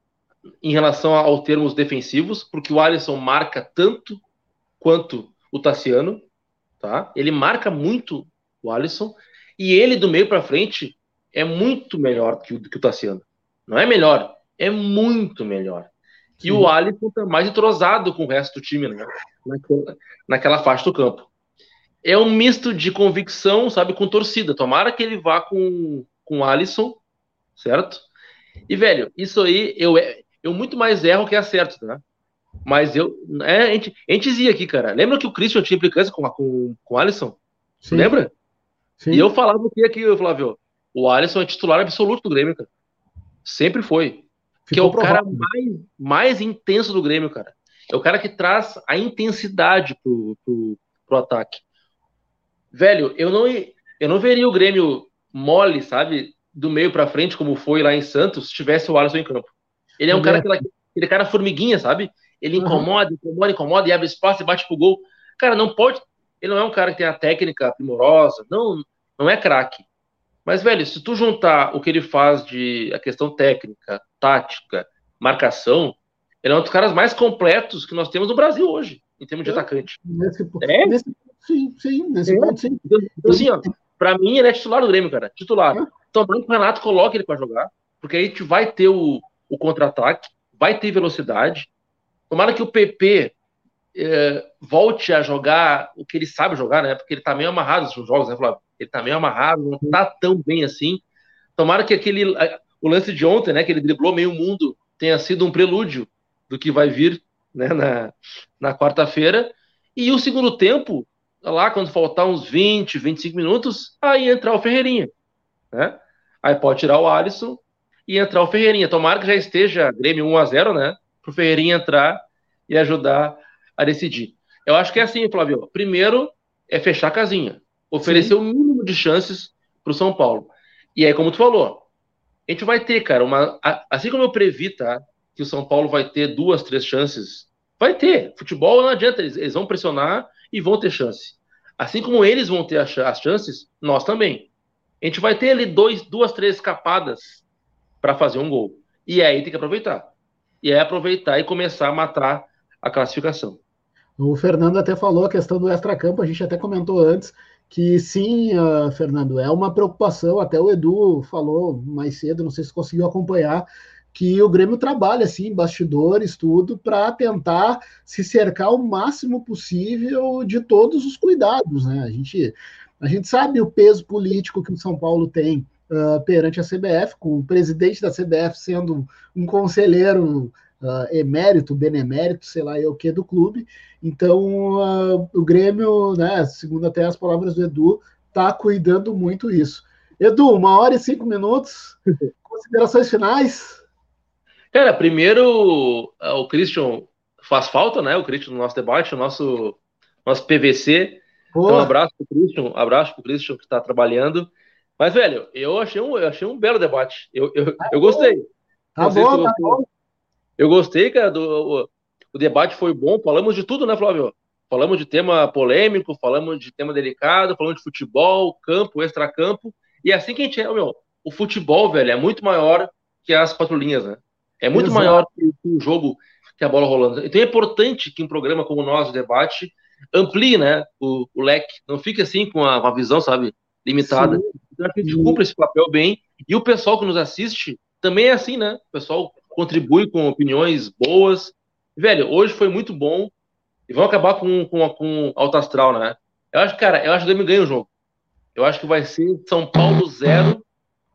Speaker 2: em relação aos termos defensivos, porque o Alisson marca tanto quanto o Tassiano, tá? Ele marca muito o Alisson, e ele do meio para frente é muito melhor que o, que o Tassiano. Não é melhor, é muito melhor. Sim. E o Alisson tá mais entrosado com o resto do time, né? Naquela, naquela faixa do campo é um misto de convicção, sabe, com torcida. Tomara que ele vá com, com o Alisson, certo? E, velho, isso aí eu, eu muito mais erro que acerto, tá? Mas eu. É, a, gente, a gente dizia aqui, cara. Lembra que o Christian tinha implicância com, com, com o Alisson? Sim. Lembra? Sim. E eu falava o que aqui, eu falava, o Alisson é titular absoluto do Grêmio, cara. Sempre foi. Ficou que é o cara mais, mais intenso do Grêmio, cara. É o cara que traz a intensidade pro, pro, pro ataque velho, eu não, eu não veria o Grêmio mole, sabe? Do meio para frente, como foi lá em Santos, se tivesse o Alisson em campo. Ele é um cara, aquele, aquele cara formiguinha, sabe? Ele incomoda, incomoda, incomoda e abre espaço e bate pro gol. Cara, não pode. Ele não é um cara que tem a técnica primorosa, não, não é craque. Mas, velho, se tu juntar o que ele faz de a questão técnica, tática, marcação, ele é um dos caras mais completos que nós temos no Brasil hoje, em termos de é. atacante.
Speaker 1: Nesse, é? nesse, Sim, sim, nesse é. ponto, sim. Então,
Speaker 2: assim, ó, pra mim ele é titular do Grêmio, cara. Titular. É. Tomara que o Renato coloque ele para jogar, porque aí a gente vai ter o, o contra-ataque, vai ter velocidade. Tomara que o PP é, volte a jogar o que ele sabe jogar, né? Porque ele tá meio amarrado nos jogos, né, Flávio? Ele tá meio amarrado, não tá tão bem assim. Tomara que aquele. O lance de ontem, né? Que ele driblou meio mundo, tenha sido um prelúdio do que vai vir né, na, na quarta-feira. E o segundo tempo, lá quando faltar uns 20, 25 minutos, aí entrar o Ferreirinha, né? Aí pode tirar o Alisson e entrar o Ferreirinha. Tomara que já esteja Grêmio 1 a 0, né? Pro Ferreirinha entrar e ajudar a decidir. Eu acho que é assim, Flávio. Primeiro é fechar a casinha, oferecer Sim. o mínimo de chances para o São Paulo. E aí, como tu falou, a gente vai ter, cara, uma. Assim como eu previ, tá? Que o São Paulo vai ter duas, três chances. Vai ter. Futebol não adianta, eles, eles vão pressionar e vão ter chance. Assim como eles vão ter as, chances, nós também. A gente vai ter ali dois, duas, três escapadas para fazer um gol. E aí tem que aproveitar. E é aproveitar e começar a matar a classificação.
Speaker 1: O Fernando até falou a questão do extracampo, a gente até comentou antes que sim, uh, Fernando, é uma preocupação, até o Edu falou mais cedo, não sei se conseguiu acompanhar, que o Grêmio trabalha assim, bastidores, tudo, para tentar se cercar o máximo possível de todos os cuidados, né? A gente, a gente sabe o peso político que o São Paulo tem uh, perante a CBF, com o presidente da CBF sendo um conselheiro uh, emérito, benemérito, sei lá, é o que do clube. Então, uh, o Grêmio, né, segundo até as palavras do Edu, está cuidando muito isso. Edu, uma hora e cinco minutos. [LAUGHS] Considerações finais?
Speaker 2: Cara, primeiro, o Christian faz falta, né? O Christian no nosso debate, o nosso, nosso PVC. Então, um abraço pro Christian, um abraço pro Christian que está trabalhando. Mas, velho, eu achei um, eu achei um belo debate. Eu, eu, tá eu gostei.
Speaker 1: Tá bom, tá bom.
Speaker 2: Eu gostei, cara, do, o, o, debate foi bom. Falamos de tudo, né, Flávio? Falamos de tema polêmico, falamos de tema delicado, falamos de futebol, campo, extracampo. E é assim que a gente é, meu. O futebol, velho, é muito maior que as quatro linhas, né? É muito Exato. maior que o jogo que a bola rolando. Então é importante que um programa como o nosso, debate, amplie, né, o, o leque. Não fique assim com a, uma visão, sabe, limitada. Sim. Então a gente cumpre esse papel bem. E o pessoal que nos assiste também é assim, né? O pessoal contribui com opiniões boas. Velho, hoje foi muito bom. E vão acabar com, com, com alto astral, né? Eu acho, cara, eu acho que o Grêmio ganha o jogo. Eu acho que vai ser São Paulo 0,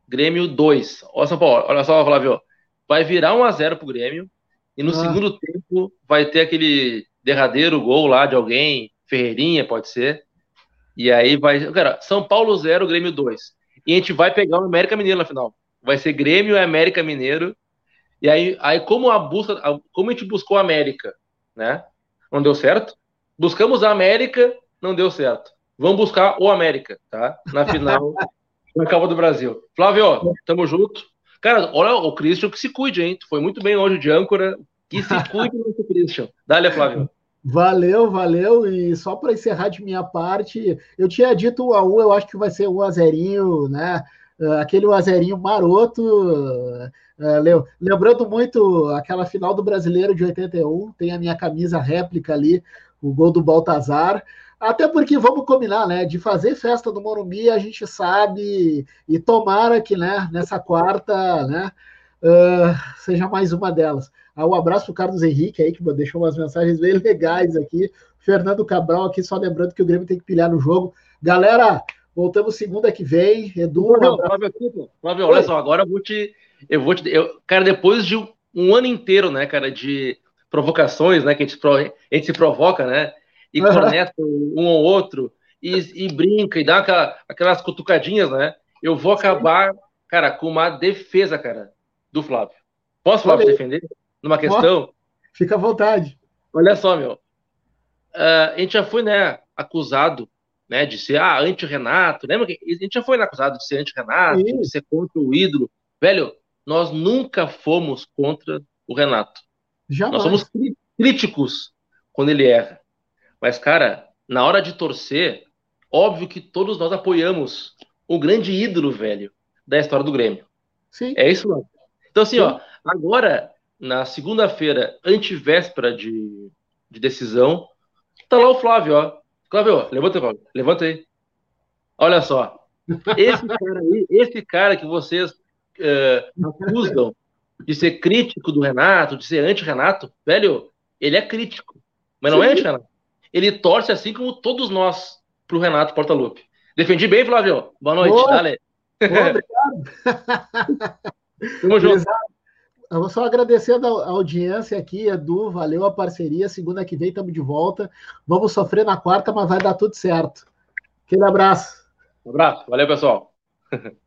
Speaker 2: Grêmio 2. Olha São Paulo, olha só, Flávio. Vai virar 1 a 0 pro Grêmio. E no ah. segundo tempo vai ter aquele derradeiro gol lá de alguém, Ferreirinha, pode ser. E aí vai. Cara, São Paulo 0, Grêmio 2. E a gente vai pegar o América Mineiro na final. Vai ser Grêmio e América Mineiro. E aí, aí como a busca, como a gente buscou a América, né? Não deu certo. Buscamos a América, não deu certo. Vamos buscar o América, tá? Na final [LAUGHS] na Copa do Brasil. Flávio, tamo junto. Cara, olha o Christian que se cuide, hein? Foi muito bem hoje de âncora. Que se [LAUGHS] cuide, nosso Christian. Dá-lhe, Flávio.
Speaker 1: Valeu, valeu. E só para encerrar de minha parte, eu tinha dito 1 a 1 eu acho que vai ser 1 a 0 né? Ah, aquele 1 a 0 maroto. Ah, lembrando muito aquela final do Brasileiro de 81, tem a minha camisa réplica ali, o gol do Baltazar. Até porque vamos combinar, né? De fazer festa do Morumbi, a gente sabe, e tomara que, né, nessa quarta, né, uh, seja mais uma delas. Ah, um abraço para Carlos Henrique aí, que deixou umas mensagens bem legais aqui. Fernando Cabral aqui, só lembrando que o Grêmio tem que pilhar no jogo. Galera, voltamos segunda que vem. Edu.
Speaker 2: Flávio, Flávio, Flávio olha só, agora eu vou te. Eu vou te. Eu, cara, depois de um ano inteiro, né, cara, de provocações, né, que a gente, a gente se provoca, né, e conecta um ou outro, e, e, brinca, e dá aquela, aquelas cutucadinhas, né, eu vou acabar, cara, com uma defesa, cara, do Flávio. Posso, Flávio, defender? numa questão.
Speaker 1: Fica à vontade.
Speaker 2: Olha só, meu. Uh, a gente já foi, né, acusado, né, de ser, ah, anti-Renato. Lembra que a gente já foi né, acusado de ser anti-Renato, de ser contra o ídolo. Velho, nós nunca fomos contra o Renato. Jamais. Nós somos críticos quando ele erra. Mas, cara, na hora de torcer, óbvio que todos nós apoiamos o grande ídolo, velho, da história do Grêmio. Sim. É isso, mano. Então, assim, Sim. ó, agora na segunda-feira, antivéspera de, de decisão, tá lá o Flávio, ó. Flávio, levanta, Flávio, levanta aí. Olha só. Esse [LAUGHS] cara aí, esse cara que vocês uh, acusam de ser crítico do Renato, de ser anti-Renato, velho, ele é crítico, mas não Sim. é anti-Renato. Ele torce assim como todos nós pro Renato Portaluppi. Defendi bem, Flávio. Boa noite, Boa. dale. Boa, [LAUGHS] obrigado.
Speaker 1: Tamo junto. Eu vou só agradecer a audiência aqui, Edu, valeu a parceria. Segunda que vem estamos de volta. Vamos sofrer na quarta, mas vai dar tudo certo. Aquele abraço.
Speaker 2: Um abraço, valeu, pessoal. [LAUGHS]